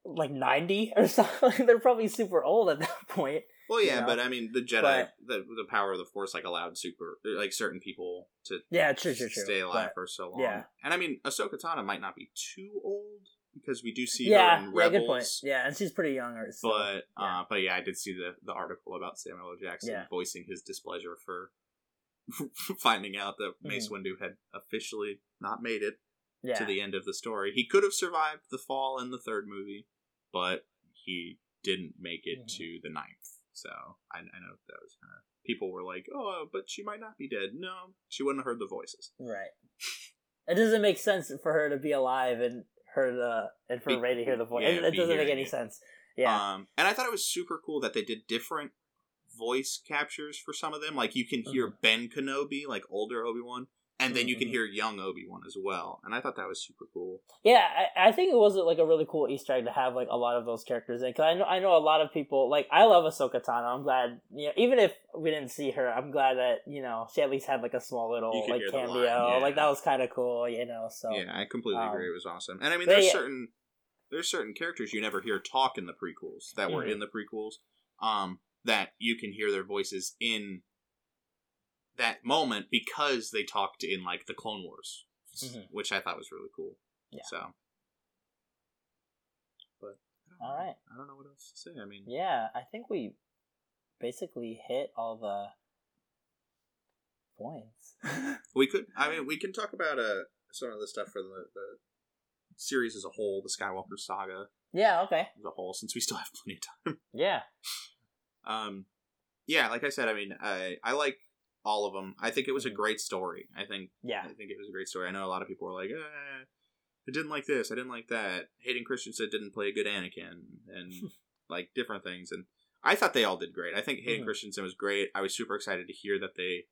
like ninety or something. they're probably super old at that point. well, yeah, You know, but I mean, the Jedi, but- the the power of the Force, like allowed super, like certain people to Yeah, true, true, true. stay alive But- for so long. yeah. and I mean, Ahsoka Tano might not be too old because we do see her yeah, in yeah, Rebels. good point. Yeah, and she's pretty young, or so, But yeah. uh, but yeah, I did see the the article about Samuel L. Jackson Yeah. voicing his displeasure for finding out that Mace Windu had officially not made it Mm-hmm. yeah, to the end of the story. He could have survived the fall in the third movie, but he didn't make it Mhm. to the ninth. So I, I know that was kind of people were like, "Oh, but she might not be dead." No, she wouldn't have heard the voices. right. It doesn't make sense for her to be alive and her to and for Be- Rey to hear the voice. yeah, it, it doesn't make any it. sense. Yeah, Um, and I thought it was super cool that they did different voice captures for some of them. Like you can hear Mm-hmm. Ben Kenobi, like older Obi Wan, and then you can Mhm. hear young Obi Wan as well. And I thought that was super cool. Yeah, I, I think it was like a really cool Easter egg to have like a lot of those characters in. Because I know I know a lot of people like I love Ahsoka Tano. I'm glad you know even if we didn't see her, I'm glad that you know she at least had like a small little like cameo. yeah. Like that was kind of cool, you know. So yeah, I completely um, agree. It was awesome. And I mean, there's yeah. certain there's certain characters you never hear talk in the prequels that were Mhm. in the prequels. Um, that you can hear their voices in that moment because they talked in like the Clone Wars, Mhm. which I thought was really cool. Yeah. So, but don't know. I don't know what else to say. I mean, yeah, I think we basically hit all the points. we could. I mean, we can talk about uh some of the stuff for the, the series as a whole, the Skywalker saga yeah. Okay. as a whole, since we still have plenty of time. Yeah. Um, yeah, like I said, I mean, I I like all of them. I think it was a Mhm. great story. I think Yeah. I think it was a great story. I know a lot of people were like, eh, I didn't like this, I didn't like that. Hayden Christensen didn't play a good Anakin, and like different things. And I thought they all did great. I think Hayden Mhm. Christensen was great. I was super excited to hear that they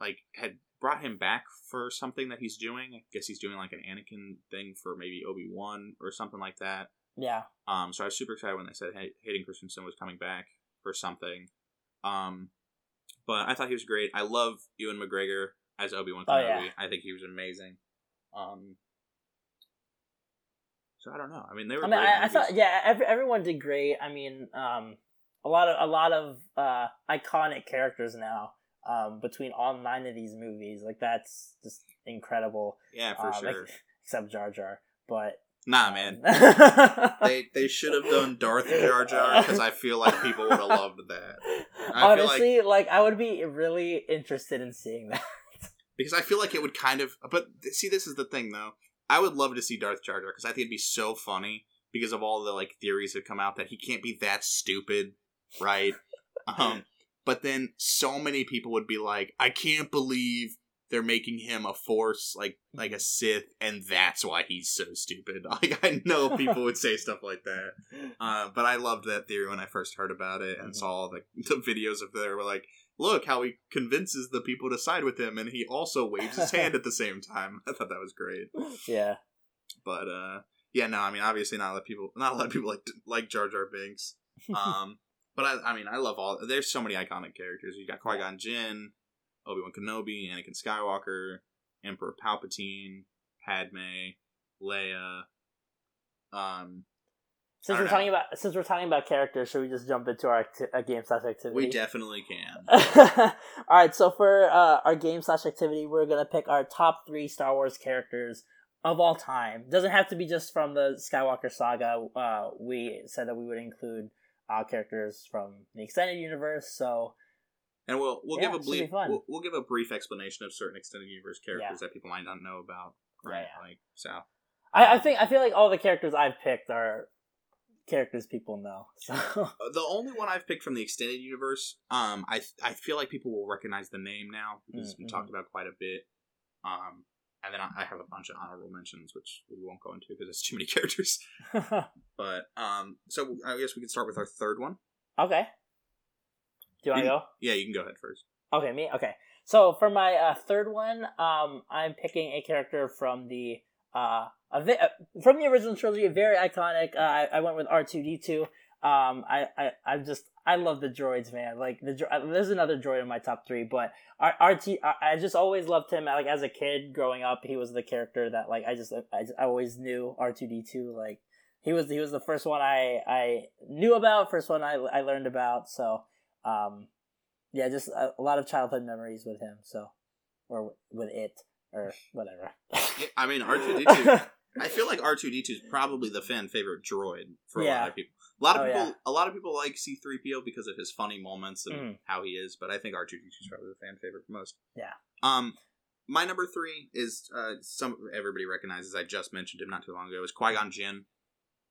like had brought him back for something that he's doing. I guess he's doing like an Anakin thing for maybe Obi Wan or something like that. Yeah. Um, so I was super excited when they said Hayden Christensen was coming back for something. Um, but I thought he was great. I love Ewan McGregor as Obi Wan Oh, Kenobi. yeah. I think he was amazing. Um, so I don't know. I mean, they were. I mean, great I, I thought yeah, every, everyone did great. I mean, um, a lot of a lot of uh, iconic characters now um, between all nine of these movies. Like that's just incredible. Yeah, for Um, like- sure. except Jar Jar, but Nah, man. They they should have done Darth Jar Jar because I feel like people would have loved that. Honestly, like, I would be really interested in seeing that. because I feel like it would kind of. But see, this is the thing though. I would love to see Darth Jar Jar because I think it'd be so funny because of all the like theories that come out that he can't be that stupid, right? um, but then so many people would be like, I can't believe they're making him a force like like a Sith, and that's why he's so stupid. Like I know people would say stuff like that. Uh, but I loved that theory when I first heard about it and Mhm. saw the, the videos of there were like, look how he convinces the people to side with him, and he also waves his hand at the same time. I thought that was great. yeah. But uh, yeah, no, I mean, obviously not a lot of people, not a lot of people like like Jar Jar Binks. Um, but I, I mean, I love all. There's so many iconic characters. You got Qui Gon Jinn, Obi Wan Kenobi, Anakin Skywalker, Emperor Palpatine, Padme, Leia. Um, Since we're don't talking about since we're talking about characters, should we just jump into our acti- uh, game slash activity? we definitely can. All right, so for uh, our game slash activity, we're gonna pick our top three Star Wars characters of all time. Doesn't have to be just from the Skywalker saga. Uh, we said that we would include uh, characters from the extended universe. So And we'll we'll Yeah, give a brief we'll, we'll give a brief explanation of certain extended universe characters that people might not know about. Right? Yeah, Like so. I, I think I feel like all the characters I've picked are characters people know. So The only one I've picked from the extended universe, um, I I feel like people will recognize the name now because we Mhm. talked about quite a bit. Um, and then I I have a bunch of honorable mentions, which we won't go into because it's too many characters. But um, so I guess we can start with our third one. okay. Do you want to go? Yeah, you can go ahead first. Okay, me. Okay. So for my uh, third one, um, I'm picking a character from the uh, a vi- uh from the original trilogy, very iconic. Uh, I, I went with R two D two. Um, I, I I just I love the droids, man. Like the dro- uh, there's another droid in my top three, but R- RT I I just always loved him. Like as a kid growing up, he was the character that like I just I, I always knew R two D two. Like he was he was the first one I I knew about, first one I I learned about. So um yeah, just a, a lot of childhood memories with him. So, or with it, or whatever. Yeah, I mean, R two D two. I feel like R two D two is probably the fan favorite droid for a lot of people. A lot of Oh, people, yeah. a lot of people like C three PO because of his funny moments and Mm. how he is. But I think R two D two is probably the fan favorite for most. Yeah. Um, my number three is uh some everybody recognizes. I just mentioned him not too long ago. Is Qui Gon Jinn.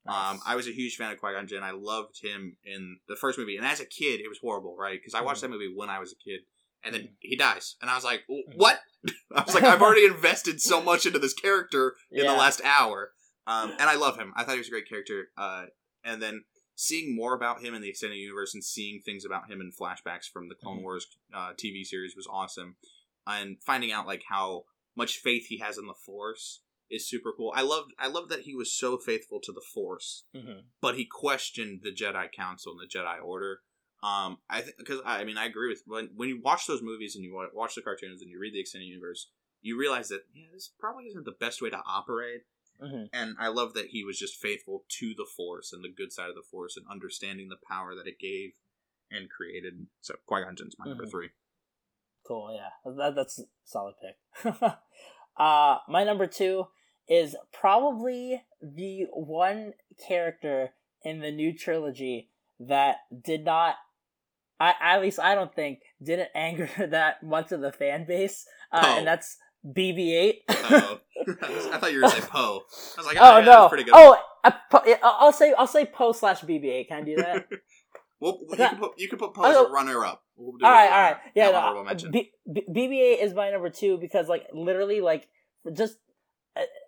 Um, I was a huge fan of Qui Gon Jinn. I loved him in the first movie, and as a kid, it was horrible, right? Because I watched Mhm. that movie when I was a kid, and then Mhm. he dies, and I was like, Mhm. "What?" I was like, "I've already invested so much into this character in Yeah. the last hour," um, and I love him. I thought he was a great character. Uh, and then seeing more about him in the extended universe and seeing things about him in flashbacks from the Clone Mhm. Wars uh, TV series was awesome, and finding out like how much faith he has in the Force is super cool. I loved I loved that he was so faithful to the Force Mhm. but he questioned the Jedi Council and the Jedi Order. Um, I think because I, I mean I agree with when when you watch those movies and you watch the cartoons and you read the extended universe, you realize that yeah, this probably isn't the best way to operate. Mhm. And I love that he was just faithful to the Force and the good side of the Force and understanding the power that it gave and created. So Qui Gon Jinn's my number Mhm. three. Cool. Yeah, that, that's a solid pick. uh, my number two is probably the one character in the new trilogy that did not. I at least I don't think didn't anger that much of the fan base, uh, Oh. and that's BB-8. Oh, I thought you were gonna say Poe. I was like, oh oh, yeah, no! pretty good. Oh, uh, Po- I'll I'll say I'll say Poe slash BB-8. Can I do that? well, you can put you can put Poe as Oh, a runner up. We'll all right, uh, all right, yeah. No. B- B- BB-8 is my number two because, like, literally, like, just uh,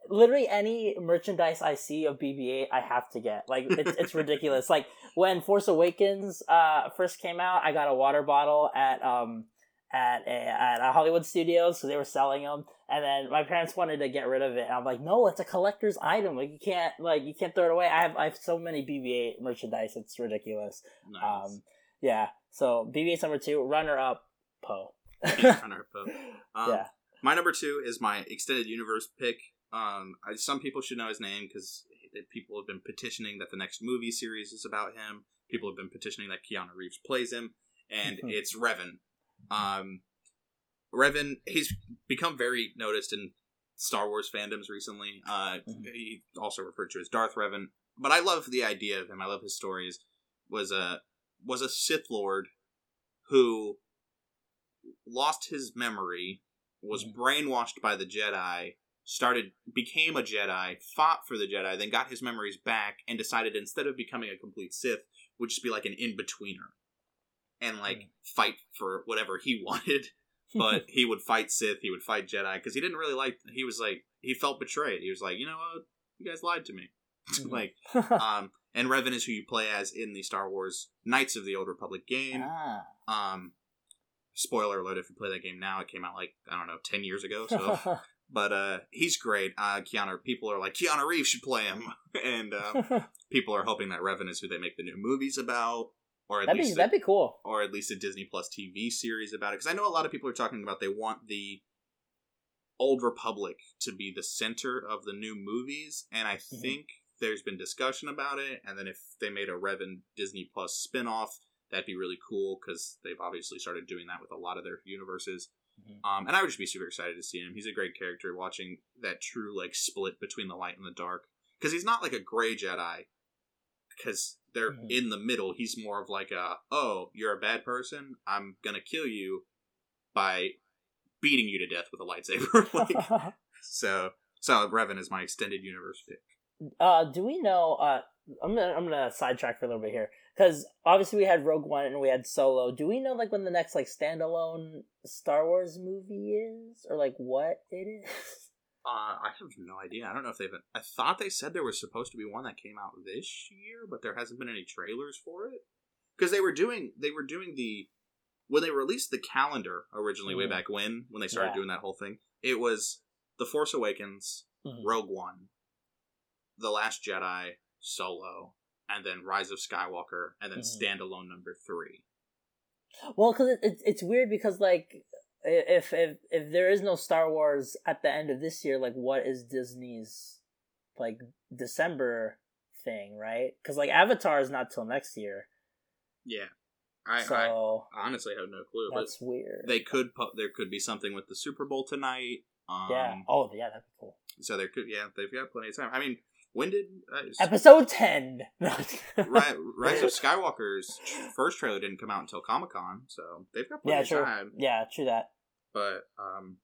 literally any merchandise I see of BB-8, I have to get. Like, it's it's ridiculous. Like when Force Awakens uh first came out, I got a water bottle at um at a, at a Hollywood Studios because they were selling them, and then my parents wanted to get rid of it, and I'm like, no, it's a collector's item. Like you can't like you can't throw it away. I have I have so many BB-8 merchandise, it's ridiculous. Nice. Um, yeah. So BB-8's number two, runner up, Poe. Runner-up Poe. Um, yeah. My number two is my extended universe pick. Um, I, some people should know his name because people have been petitioning that the next movie series is about him. People have been petitioning that Keanu Reeves plays him, and it's Revan. Um, Revan, he's become very noticed in Star Wars fandoms recently. Uh, Mhm. He also referred to as Darth Revan, but I love the idea of him. I love his stories. Was a was a Sith Lord who lost his memory, was brainwashed by the Jedi, started became a Jedi, fought for the Jedi, then got his memories back, and decided instead of becoming a complete Sith, would just be like an in betweener, and like fight for whatever he wanted. But he would fight Sith, he would fight Jedi because he didn't really like. He was like he felt betrayed. He was like, you know what, you guys lied to me. Mhm. like, um, and Revan is who you play as in the Star Wars Knights of the Old Republic game. ah. Um, spoiler alert: if you play that game now, it came out like I don't know, ten years ago. So, but uh, he's great. Uh, Keanu. People are like Keanu Reeves should play him, and um, people are hoping that Revan is who they make the new movies about, or at that'd be least, that'd be cool. or at least a Disney Plus TV series about it. Because I know a lot of people are talking about they want the Old Republic to be the center of the new movies, and I Mhm. think there's been discussion about it. And then if they made a Revan Disney Plus spin-off, that'd be really cool because they've obviously started doing that with a lot of their universes. Mhm. Um, and I would just be super excited to see him. He's a great character. Watching that true like split between the light and the dark, because he's not like a gray Jedi. Because they're Mhm. in the middle. He's more of like a, oh, you're a bad person. I'm gonna kill you by beating you to death with a lightsaber. like, so, so Revan is my extended universe pick. uh, do we know? Uh, I'm gonna I'm gonna sidetrack for a little bit here because obviously we had Rogue One and we had Solo. Do we know like when the next like standalone Star Wars movie is or like what it is? Uh, I have no idea. I don't know if they've. I thought they said there was supposed to be one that came out this year, but there hasn't been any trailers for it. Because they were doing, they were doing the when they released the calendar originally, way Mhm. back when, when they started Yeah. doing that whole thing. It was the Force Awakens, Mhm. Rogue One, the Last Jedi, Solo, and then Rise of Skywalker, and then Mhm. standalone number three. Well, because it, it, it's weird because like if if if there is no Star Wars at the end of this year, like what is Disney's like December thing, right? Because like Avatar is not till next year, Yeah, I, so I honestly have no clue, that's weird. they could. Pu- there could be something with the Super Bowl tonight. Um, yeah. Oh, yeah, that'd be cool. So there could, yeah, they've got plenty of time. I mean, when did uh, Episode ten. Ri- Rise of Skywalker's first trailer didn't come out until Comic Con, so they've got plenty yeah, of time. Yeah, true that. But um,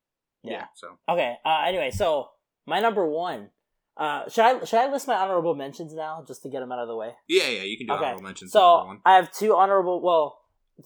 yeah. Yeah. So Okay. Uh, anyway, so my number one. Uh, should I should I list my honorable mentions now just to get them out of the way? yeah, yeah, you can do Okay, honorable mentions. So one. I have two honorable, well,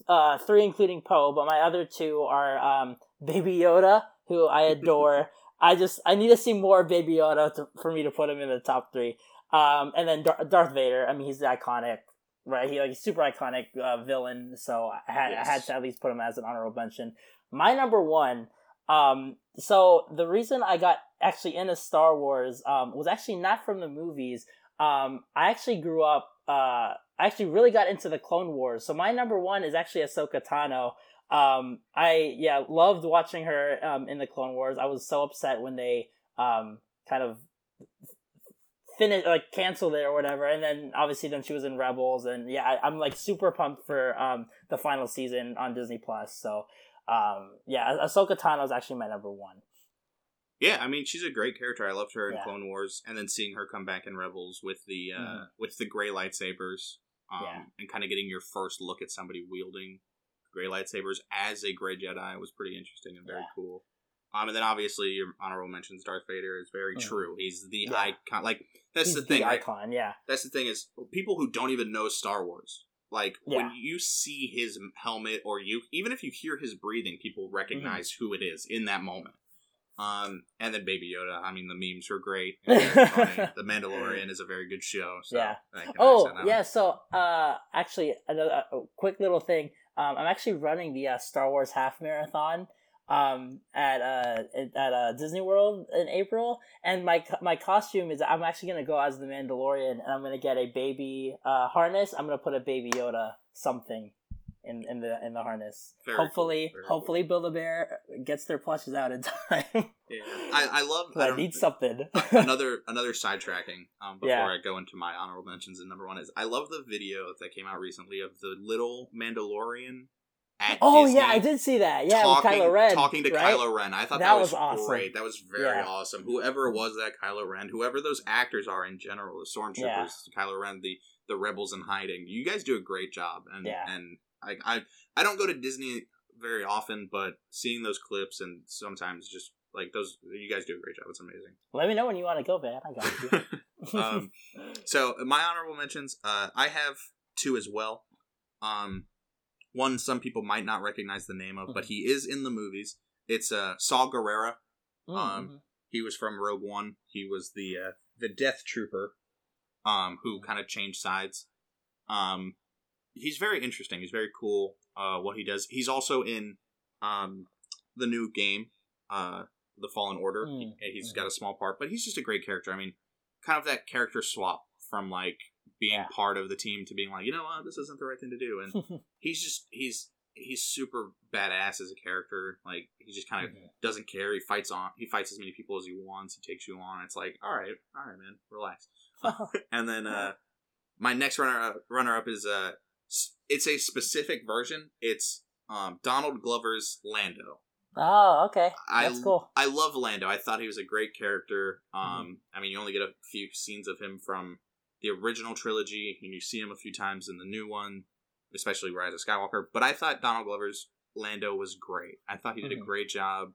uh, three including Poe, but my other two are um, Baby Yoda, who I adore. I just I need to see more Baby Yoda to, for me to put him in the top three. Um, and then Dar- Darth Vader. I mean, he's iconic, right? He like super iconic uh, villain. So I had I had to at least put him as an honorable mention. My number one. Um, so the reason I got actually into Star Wars um, was actually not from the movies. Um, I actually grew up. Uh, I actually really got into the Clone Wars. So my number one is actually Ahsoka Tano. Um, I yeah loved watching her um, in the Clone Wars. I was so upset when they um, kind of finished like canceled it or whatever. And then obviously then she was in Rebels, and yeah, I, I'm like super pumped for um, the final season on Disney Plus. So um, yeah, Ah- Ahsoka Tano is actually my number one. Yeah, I mean, she's a great character. I loved her in Yeah. Clone Wars, and then seeing her come back in Rebels with the uh, Mhm. with the gray lightsabers, um, Yeah. and kind of getting your first look at somebody wielding gray lightsabers as a gray Jedi was pretty interesting and very Yeah. cool. Um, and then obviously your honorable mentions Darth Vader is very Mhm. true. He's the Yeah. icon. Like that's He's the thing, right? icon. Yeah, That's the thing is people who don't even know Star Wars. Like when you see his helmet, or you even if you hear his breathing, people recognize Mm-hmm. who it is in that moment. Um, and then Baby Yoda. I mean, the memes were great. and very funny. the Mandalorian is a very good show. So Yeah. Oh yeah, so uh, actually, another a quick little thing. Um, I'm actually running the uh, Star Wars half marathon um, at uh at uh, Disney World in April, and my my costume is I'm actually gonna go as the Mandalorian, and I'm gonna get a baby uh, harness. I'm gonna put a baby Yoda something in in the in the harness. Very cool, hopefully, cool. hopefully, Build a Bear gets their plushes out in time. Yeah. I, I love. I I need something. another another sidetracking um, before Yeah. I go into my honorable mentions. And number one is I love the video that came out recently of the little Mandalorian at oh Disney yeah, I did see that. Yeah, talking, with Kylo Ren, talking to right? Kylo Ren. I thought that, That was, was awesome. great. That was very Yeah. awesome. Whoever was that Kylo Ren, whoever those actors are in general, the stormtroopers, Yeah. Kylo Ren, the the rebels in hiding. You guys do a great job. And Yeah. and I, I I don't go to Disney very often, but seeing those clips and sometimes just like those, you guys do a great job. It's amazing. Let me know when you want to go, man. I got you. um, so my honorable mentions, uh, I have two as well. Um, one some people might not recognize the name of, but he is in the movies. It's uh, Saw Gerrera. Mm, Um, mhm. He was from Rogue One. He was the uh, the Death Trooper, um, who kind of changed sides. Um, he's very interesting. He's very cool. Uh, what he does. He's also in um, the new game, uh, The Fallen Order. Mm, He, has mhm. got a small part, but he's just a great character. I mean, kind of that character swap from like being Yeah. part of the team to being like, you know what, this isn't the right thing to do. And he's just he's he's super badass as a character. Like he just kind of Mhm. doesn't care. He fights on. He fights as many people as he wants. He takes you on. It's like, all right, all right, man, relax. and then uh, my next runner runner up is uh, it's a specific version. It's um, Donald Glover's Lando. oh, okay. I That's cool. I love Lando. I thought he was a great character. Um, I mean, you only get a few scenes of him from the original trilogy, and you see him a few times in the new one, especially Rise of Skywalker. But I thought Donald Glover's Lando was great. I thought he did Mhm. a great job.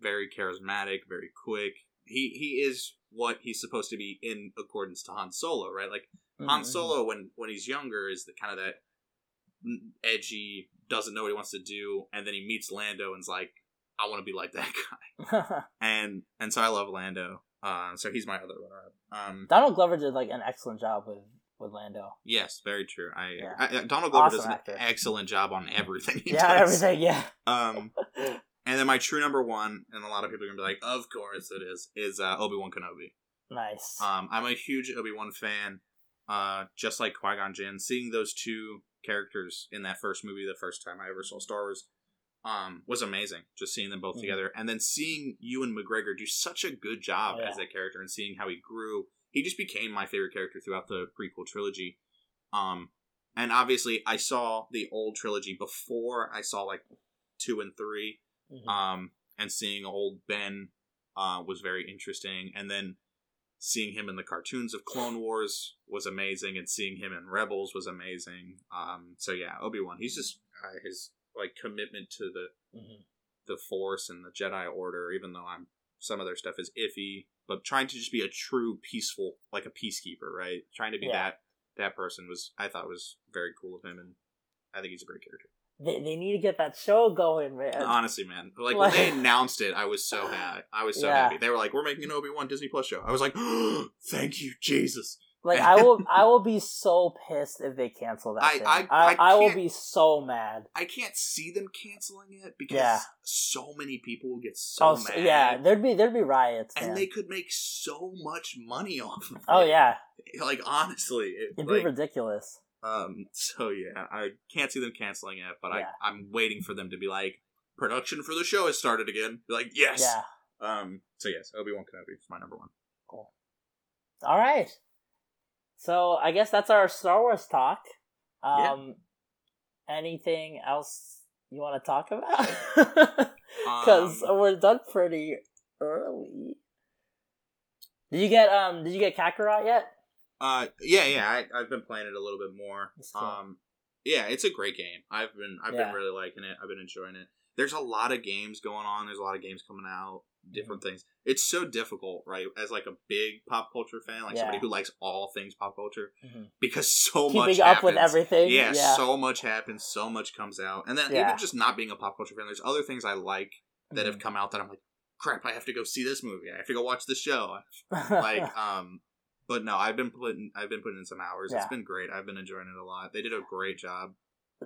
Very charismatic, very quick. He he is what he's supposed to be in accordance to Han Solo, right? Like Han Mhm. Solo, when when he's younger, is the kind of that edgy, doesn't know what he wants to do, and then he meets Lando and's like, I want to be like that guy. and and so I love Lando. Uh, so he's my other runner up. Um, Donald Glover did like an excellent job with with Lando. yes, very true. I, Yeah. I, I- Donald Glover Awesome does an actor. excellent job on everything. He yeah, does. everything. Yeah. Um, and then my true number one, and a lot of people are gonna be like, "Of course it is," is uh, Obi Wan Kenobi. Nice. Um, I'm a huge Obi Wan fan. Uh, just like Qui Gon Jinn, seeing those two characters in that first movie, the first time I ever saw Star Wars, um, was amazing. Just seeing them both Mhm. together, and then seeing Ewan McGregor do such a good job Oh, yeah. as that character, and seeing how he grew. He just became my favorite character throughout the prequel trilogy. Um, and obviously, I saw the old trilogy before I saw like two and three Mhm. um, and seeing old Ben uh, was very interesting. And then seeing him in the cartoons of Clone Wars was amazing, and seeing him in Rebels was amazing. Um, so yeah, Obi Wan, he's just uh, his like commitment to the Mhm. the Force and the Jedi Order. Even though I'm some of their stuff is iffy, but trying to just be a true peaceful, like a peacekeeper, right? Trying to be Yeah. that that person was I thought was very cool of him, and I think he's a great character. They, they need to get that show going, man. Honestly, man, like Like- when they announced it, I was so happy. I was so Yeah. happy. They were like, "We're making an Obi Wan Disney Plus show." I was like, "Thank you, Jesus." Like I will, I will be so pissed if they cancel that. I- thing. I- I, I will be so mad. I can't see them canceling it because Yeah. so many people will get so oh, mad. yeah, there'd be there'd be riots. and man. they could make so much money off of oh, it. oh yeah, like honestly, it, it'd like, be ridiculous. Um. So yeah, I can't see them canceling it, but Yeah. I I'm waiting for them to be like, production for the show has started again. Be like, yes. Yeah. Um. So yes, Obi Wan Kenobi is my number one. Cool. All right. So I guess that's our Star Wars talk. Yeah. Um, anything else you want to talk about? Because Um, we're done pretty early. Did you get um? Did you get Kakarot yet? Uh, yeah, yeah. I, I've been playing it a little bit more. Cool. Um, yeah, it's a great game. I've been I've Yeah. been really liking it. I've been enjoying it. There's a lot of games going on. There's a lot of games coming out. Different Mm-hmm. things. It's so difficult, right? As like a big pop culture fan, like Yeah. somebody who likes all things pop culture, Mhm. because so Keeping much up with everything. Yeah, Yeah. so much happens. So much comes out, and then even just not being a pop culture fan, there's other things I like that have Mhm. come out that I'm like, crap, I have to go see this movie. I have to go watch this show. like um but no i've been putting i've been putting in some hours Yeah. it's been great i've been enjoying it a lot they did a great job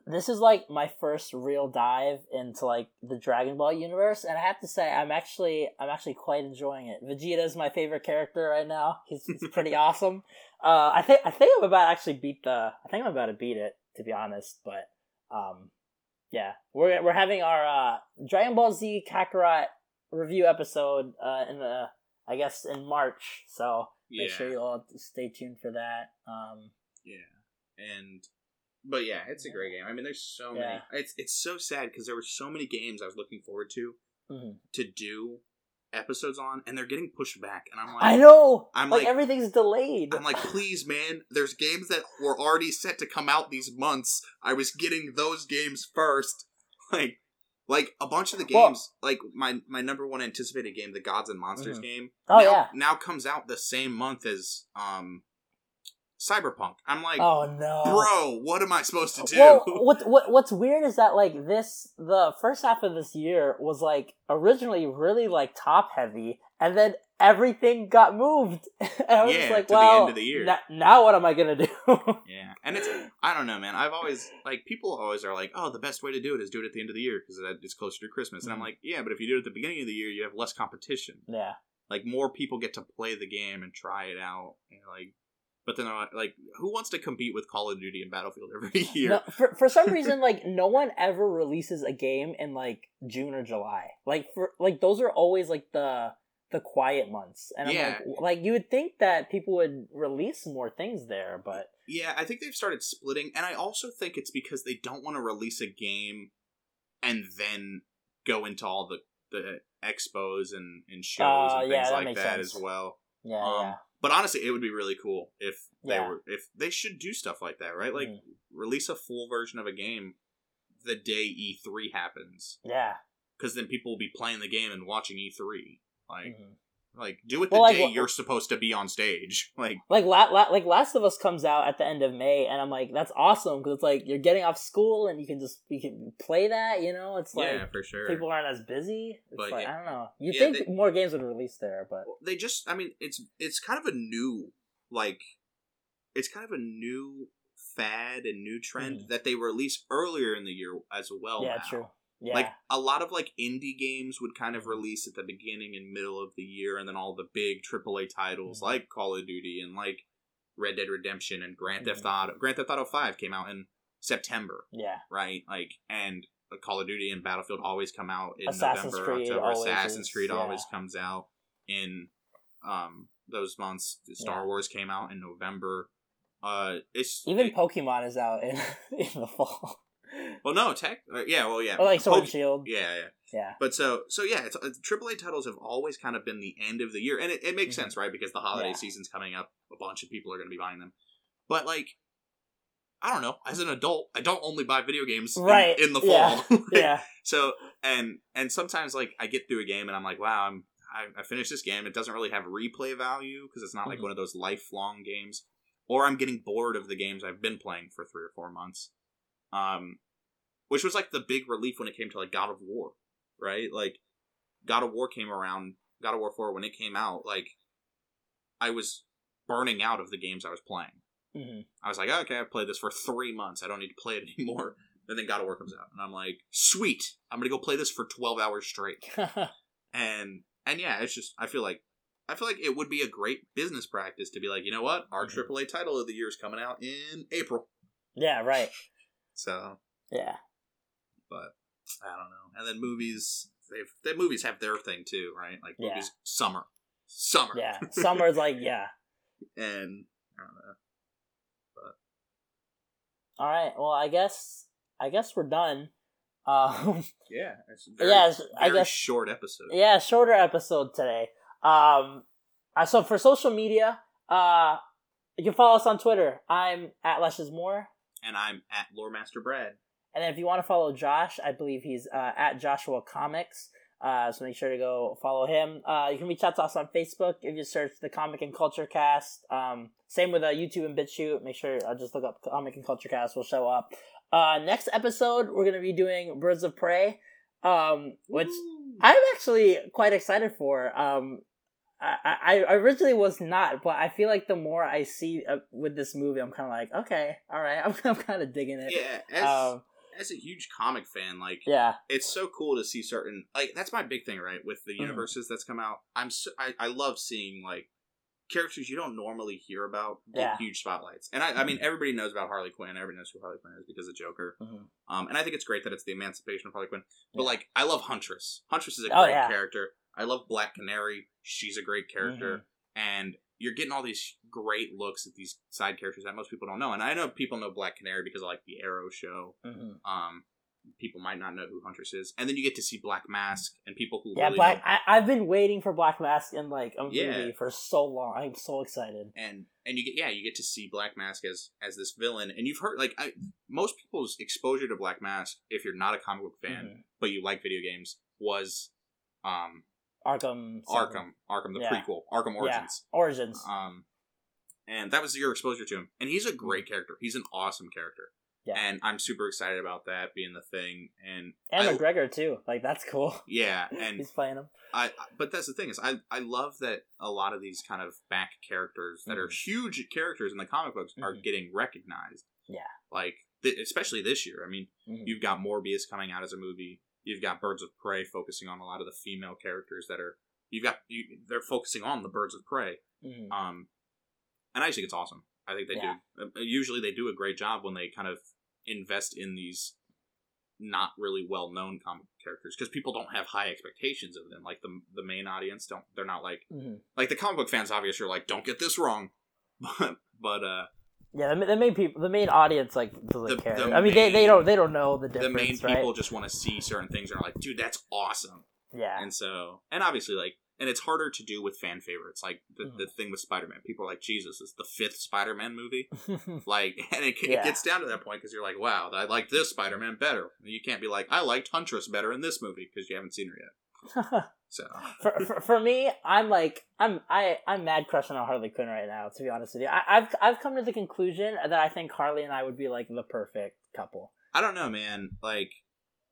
this is like my first real dive into like the Dragon Ball universe, and I have to say I'm actually I'm actually quite enjoying it. Vegeta is my favorite character right now. He's, he's pretty awesome. Uh, I think I think I'm about to actually beat the I think I'm about to beat it to be honest, but um, yeah, we're we're having our uh, Dragon Ball Z Kakarot review episode uh, in the I guess in March, so yeah make sure you all stay tuned for that. Um, yeah and but yeah it's a great game i mean there's so many it's it's so sad because there were so many games i was looking forward to mhm. to do episodes on and they're getting pushed back and i'm like I know, I'm like, like- everything's delayed. I'm like, please, man. There's games that were already set to come out these months. I was getting those games first. Like, like a bunch of the Well- games, like my my number one anticipated game, the Gods and Monsters Mhm. game. Oh, now, yeah. now comes out the same month as um, Cyberpunk. I'm like, oh no, bro, what am I supposed to do? Well, what what what's weird is that like this, the first half of this year was like originally really like top heavy, and then everything got moved. and I was Yeah, just like, to the well, end of the year. na- now what am I gonna do? Yeah, and it's I don't know, man. I've always like people always are like, oh, the best way to do it is do it at the end of the year because it's closer to Christmas. And I'm Mhm. like, yeah, but if you do it at the beginning of the year, you have less competition. yeah, Like more people get to play the game and try it out. And like, but then they're like, like, who wants to compete with Call of Duty and Battlefield every year? no, for for some reason, like no one ever releases a game in like June or July. Like for like those are always like the the quiet months, and I'm Yeah. like, like you would think that people would release more things there, but Yeah, I think they've started splitting, and I also think it's because they don't want to release a game and then go into all the the expos and, and shows Uh, and yeah, things that like that sense. as well. yeah, Um, yeah. But honestly, it would be really cool if they Yeah. were if they should do stuff like that, right? Like Mhm. release a full version of a game the day E3 happens, Yeah. because then people will be playing the game and watching E3. Like, Mhm. Like, do it the Well, like, day you're supposed to be on stage. Like, like la- la- like Last of Us comes out at the end of May, and I'm like, that's awesome because it's like you're getting off school and you can just you can play that. You know, it's like yeah, for sure. people aren't as busy. It's But, like yeah. I don't know. You Yeah, think they- more games would release there, but they just i mean it's it's kind of a new like it's kind of a new fad and new trend Mhm. that they release earlier in the year as well yeah, now. true. Yeah, like a lot of like indie games would kind of release at the beginning and middle of the year and then all the big aaa titles Mhm. like call of duty and like red dead redemption and grand theft Mhm. auto grand theft auto 5 came out in september yeah, right like and call of duty and battlefield always come out in Assassin's november Creed october assassin's is, creed yeah. always comes out in um those months star Yeah. wars came out in november uh it's even it- Pokemon is out in in the fall. Well no tech uh, yeah well yeah or like Sword Shield. yeah yeah Yeah, but so so yeah it's, it's AAA titles have always kind of been the end of the year and it, it makes Mhm. sense right because the holiday Yeah. season's coming up a bunch of people are going to be buying them but like I don't know. As an adult, I don't only buy video games Right, in, the yeah, fall. yeah, So and and sometimes like I get through a game and I'm like, wow, I'm I, I finished this game. It doesn't really have replay value because it's not like Mhm. one of those lifelong games. Or I'm getting bored of the games I've been playing for three or four months. Um, which was like the big relief when it came to like God of War, right? Like God of War came around, God of War Four when it came out, like I was burning out of the games I was playing. hmm I was like, okay, I've played this for three months. I don't need to play it anymore. And then God of War comes out, and I'm like, sweet, I'm gonna go play this for 12 hours straight. And and yeah, it's just I feel like I feel like it would be a great business practice to be like, you know what, our Mhm. AAA title of the year is coming out in April. yeah, right. So, Yeah, but I don't know. And then movies, they've the movies have their thing too, right? Like Yeah. movies, summer, summer, yeah. Summer's like yeah. and I don't know. But. All right. Well, I guess I guess we're done. Um, Yeah, very, yeah, I guess short episode. yeah, shorter episode today. Um, uh, so for social media, uh, you can follow us on Twitter. I'm at Lushes More. And I'm at Loremaster Brad. And then if you want to follow Josh, I believe he's uh, at Joshua Comics. Uh, so make sure to go follow him. Uh, you can reach out to us on Facebook if you search the Comic and Culture Cast. Um, same with uh, YouTube and BitChute. Make sure uh, just look up Comic and Culture Cast. We'll show up. Uh, next episode, we're gonna be doing Birds of Prey, um, which I'm actually quite excited for. Um, I, I I originally was not, but I feel like the more I see uh, with this movie, I'm kind of like, okay, all right, I'm, I'm kind of digging it. yeah, as, Um, as a huge comic fan, like yeah. it's so cool to see certain like that's my big thing, right? With the Mhm. universes that's come out, I'm so, I I love seeing like characters you don't normally hear about get Yeah. huge spotlights. And I I mean everybody knows about Harley Quinn. Everybody knows who Harley Quinn is because of Joker. Mhm. Um, and I think it's great that it's the emancipation of Harley Quinn. But Yeah. like, I love Huntress. Huntress is a Oh, great yeah. character. I love Black Canary. She's a great character, Mm-hmm. and you're getting all these great looks at these side characters that most people don't know. And I know people know Black Canary because of like the Arrow show. Mhm. Um, people might not know who Huntress is, and then you get to see Black Mask and people who Yeah, really Black. know. I, I've been waiting for Black Mask in like a Yeah. movie for so long. I'm so excited. and and you get yeah you get to see Black Mask as as this villain, and you've heard like I, most people's exposure to Black Mask, if you're not a comic book fan Mhm. but you like video games, was um Arkham. Arkham, Arkham the Yeah. prequel, Arkham Origins. Yeah. Origins. Um, and that was your exposure to him, and he's a great character. He's an awesome character, Mm-hmm. Yeah. and I'm super excited about that being the thing. And and I- McGregor too. Like that's cool. yeah, and He's playing him. I, I- but that's the thing is I I love that a lot of these kind of back characters that are Mhm. huge characters in the comic books are Mhm. getting recognized. Yeah. Like th- especially this year. I mean, Mhm. you've got Morbius coming out as a movie. You've got Birds of Prey focusing on a lot of the female characters that are you've got you, they're focusing on the Birds of Prey. Mhm. Um, and I just think it's awesome. I think they Yeah. do. uh, Usually, they do a great job when they kind of invest in these not really well known comic characters because people don't have high expectations of them. Like the the main audience don't. They're not like Mhm. like the comic book fans. Obviously, are like, don't get this wrong. But but uh, Yeah, the, the main people, the main audience, like doesn't The- care. the I mean, they, they don't they don't know the difference. the main right? people just want to see certain things and are like, dude, that's awesome. yeah, And so and obviously like. And it's harder to do with fan favorites. Like the, Mhm. the thing with Spider Man, people are like, Jesus, it's the fifth Spider Man movie. Like, and it, Yeah. it gets down to that point because you're like, wow, I like this Spider Man better. You can't be like, I liked Huntress better in this movie because you haven't seen her yet. So for, for, for me, I'm like I'm I I'm mad crushing on Harley Quinn right now. To be honest with you, I, I've I've come to the conclusion that I think Harley and I would be like the perfect couple. I don't know, man. Like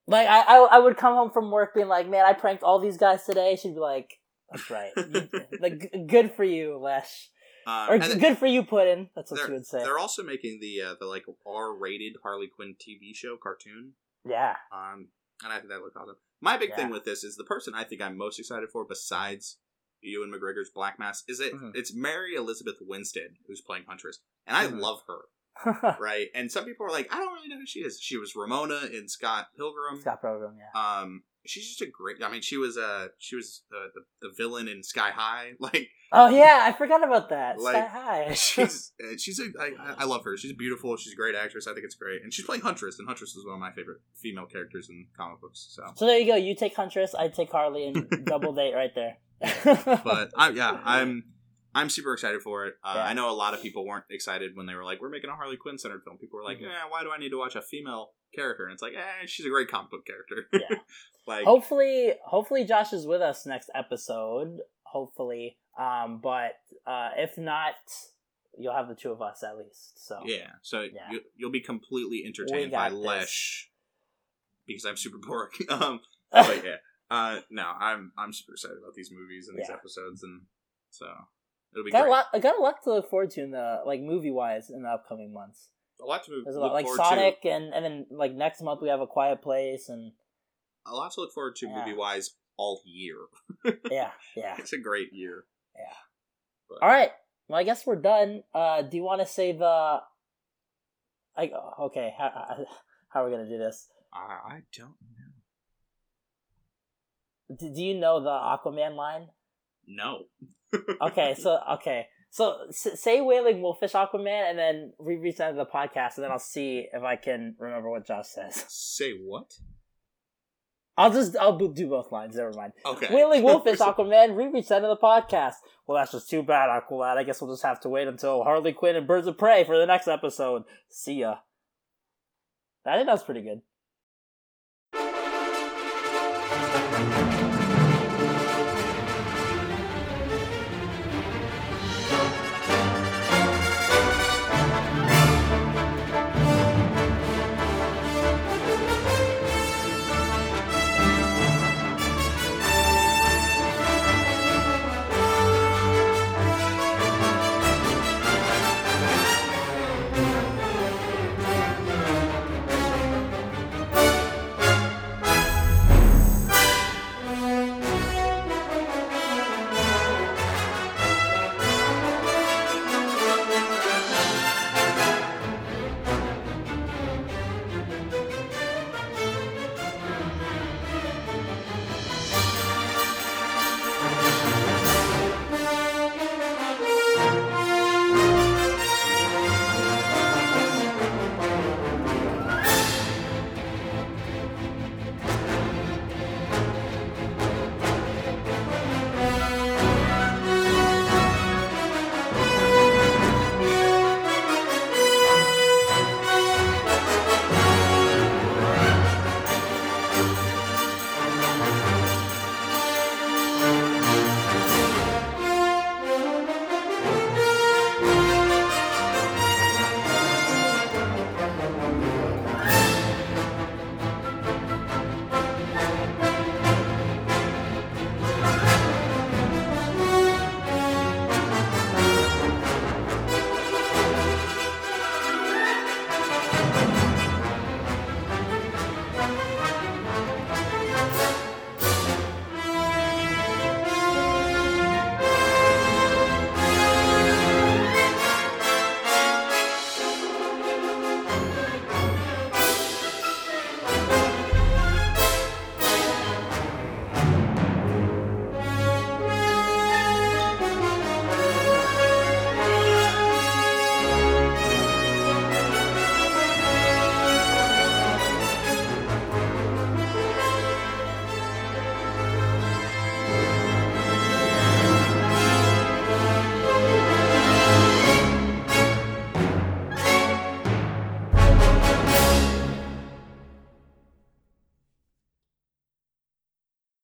Like I, I I would come home from work being like, man, I pranked all these guys today. She'd be like, that's right, like g- good for you, Lesz, um, or and th- good for you, Puddin. That's what she would say. they're also making the uh, the like R rated Harley Quinn TV show cartoon. Yeah, Um, and I think that looks awesome. My big thing with this is the person I think I'm most excited for, besides Ewan McGregor's Black Mask, is it Mhm. it's Mary Elizabeth Winstead who's playing Huntress, and I Mhm. love her. Right, and some people are like, I don't really know who she is. She was Ramona in Scott Pilgrim. Scott Pilgrim. Yeah. Um, she's just a great. I mean, she was uh she was the the, the villain in Sky High. Like Oh yeah, I forgot about that. Like, Sky High. she's uh, she's a I, I- love her. She's beautiful. She's a great actress. I think it's great, and she's playing Huntress, and Huntress is one of my favorite female characters in comic books. So. so there you go. You take Huntress, I take Harley, and double date right there. but I, yeah, I'm I'm super excited for it. Uh, Yeah. I know a lot of people weren't excited when they were like, "We're making a Harley Quinn centered film." People were like, Mhm. "Yeah, why do I need to watch a female character?" And it's like, "Eh, she's a great comic book character." Yeah. like, hopefully hopefully josh is with us next episode hopefully um but uh if not you'll have the two of us at least so yeah. So Yeah. You, you'll be completely entertained by this. Lesz because I'm super boring. um, but yeah, uh, no, I'm I'm super excited about these movies and these Yeah. episodes, and so it'll be got a great. lot i got a lot to look forward to in the like movie wise in the upcoming months a lot to move, there's a lot like sonic and and then like next month we have a quiet place and. A lot to look forward to Yeah. movie wise all year. yeah yeah It's a great year. Yeah. all right well i guess we're done uh do you want to say the i okay how, how are we gonna do this I, I don't know. do, do you know the aquaman line No. okay, so okay, so s- say whaling wolfish Aquaman, and then we resend the end of the podcast, and then I'll see if I can remember what Josh says. Say what? I'll just I'll do both lines. Never mind. Okay. Whaling wolfish Aquaman re resend to the podcast. Well, that's just too bad, Aqualad. I guess we'll just have to wait until Harley Quinn and Birds of Prey for the next episode. See ya. I think that was pretty good.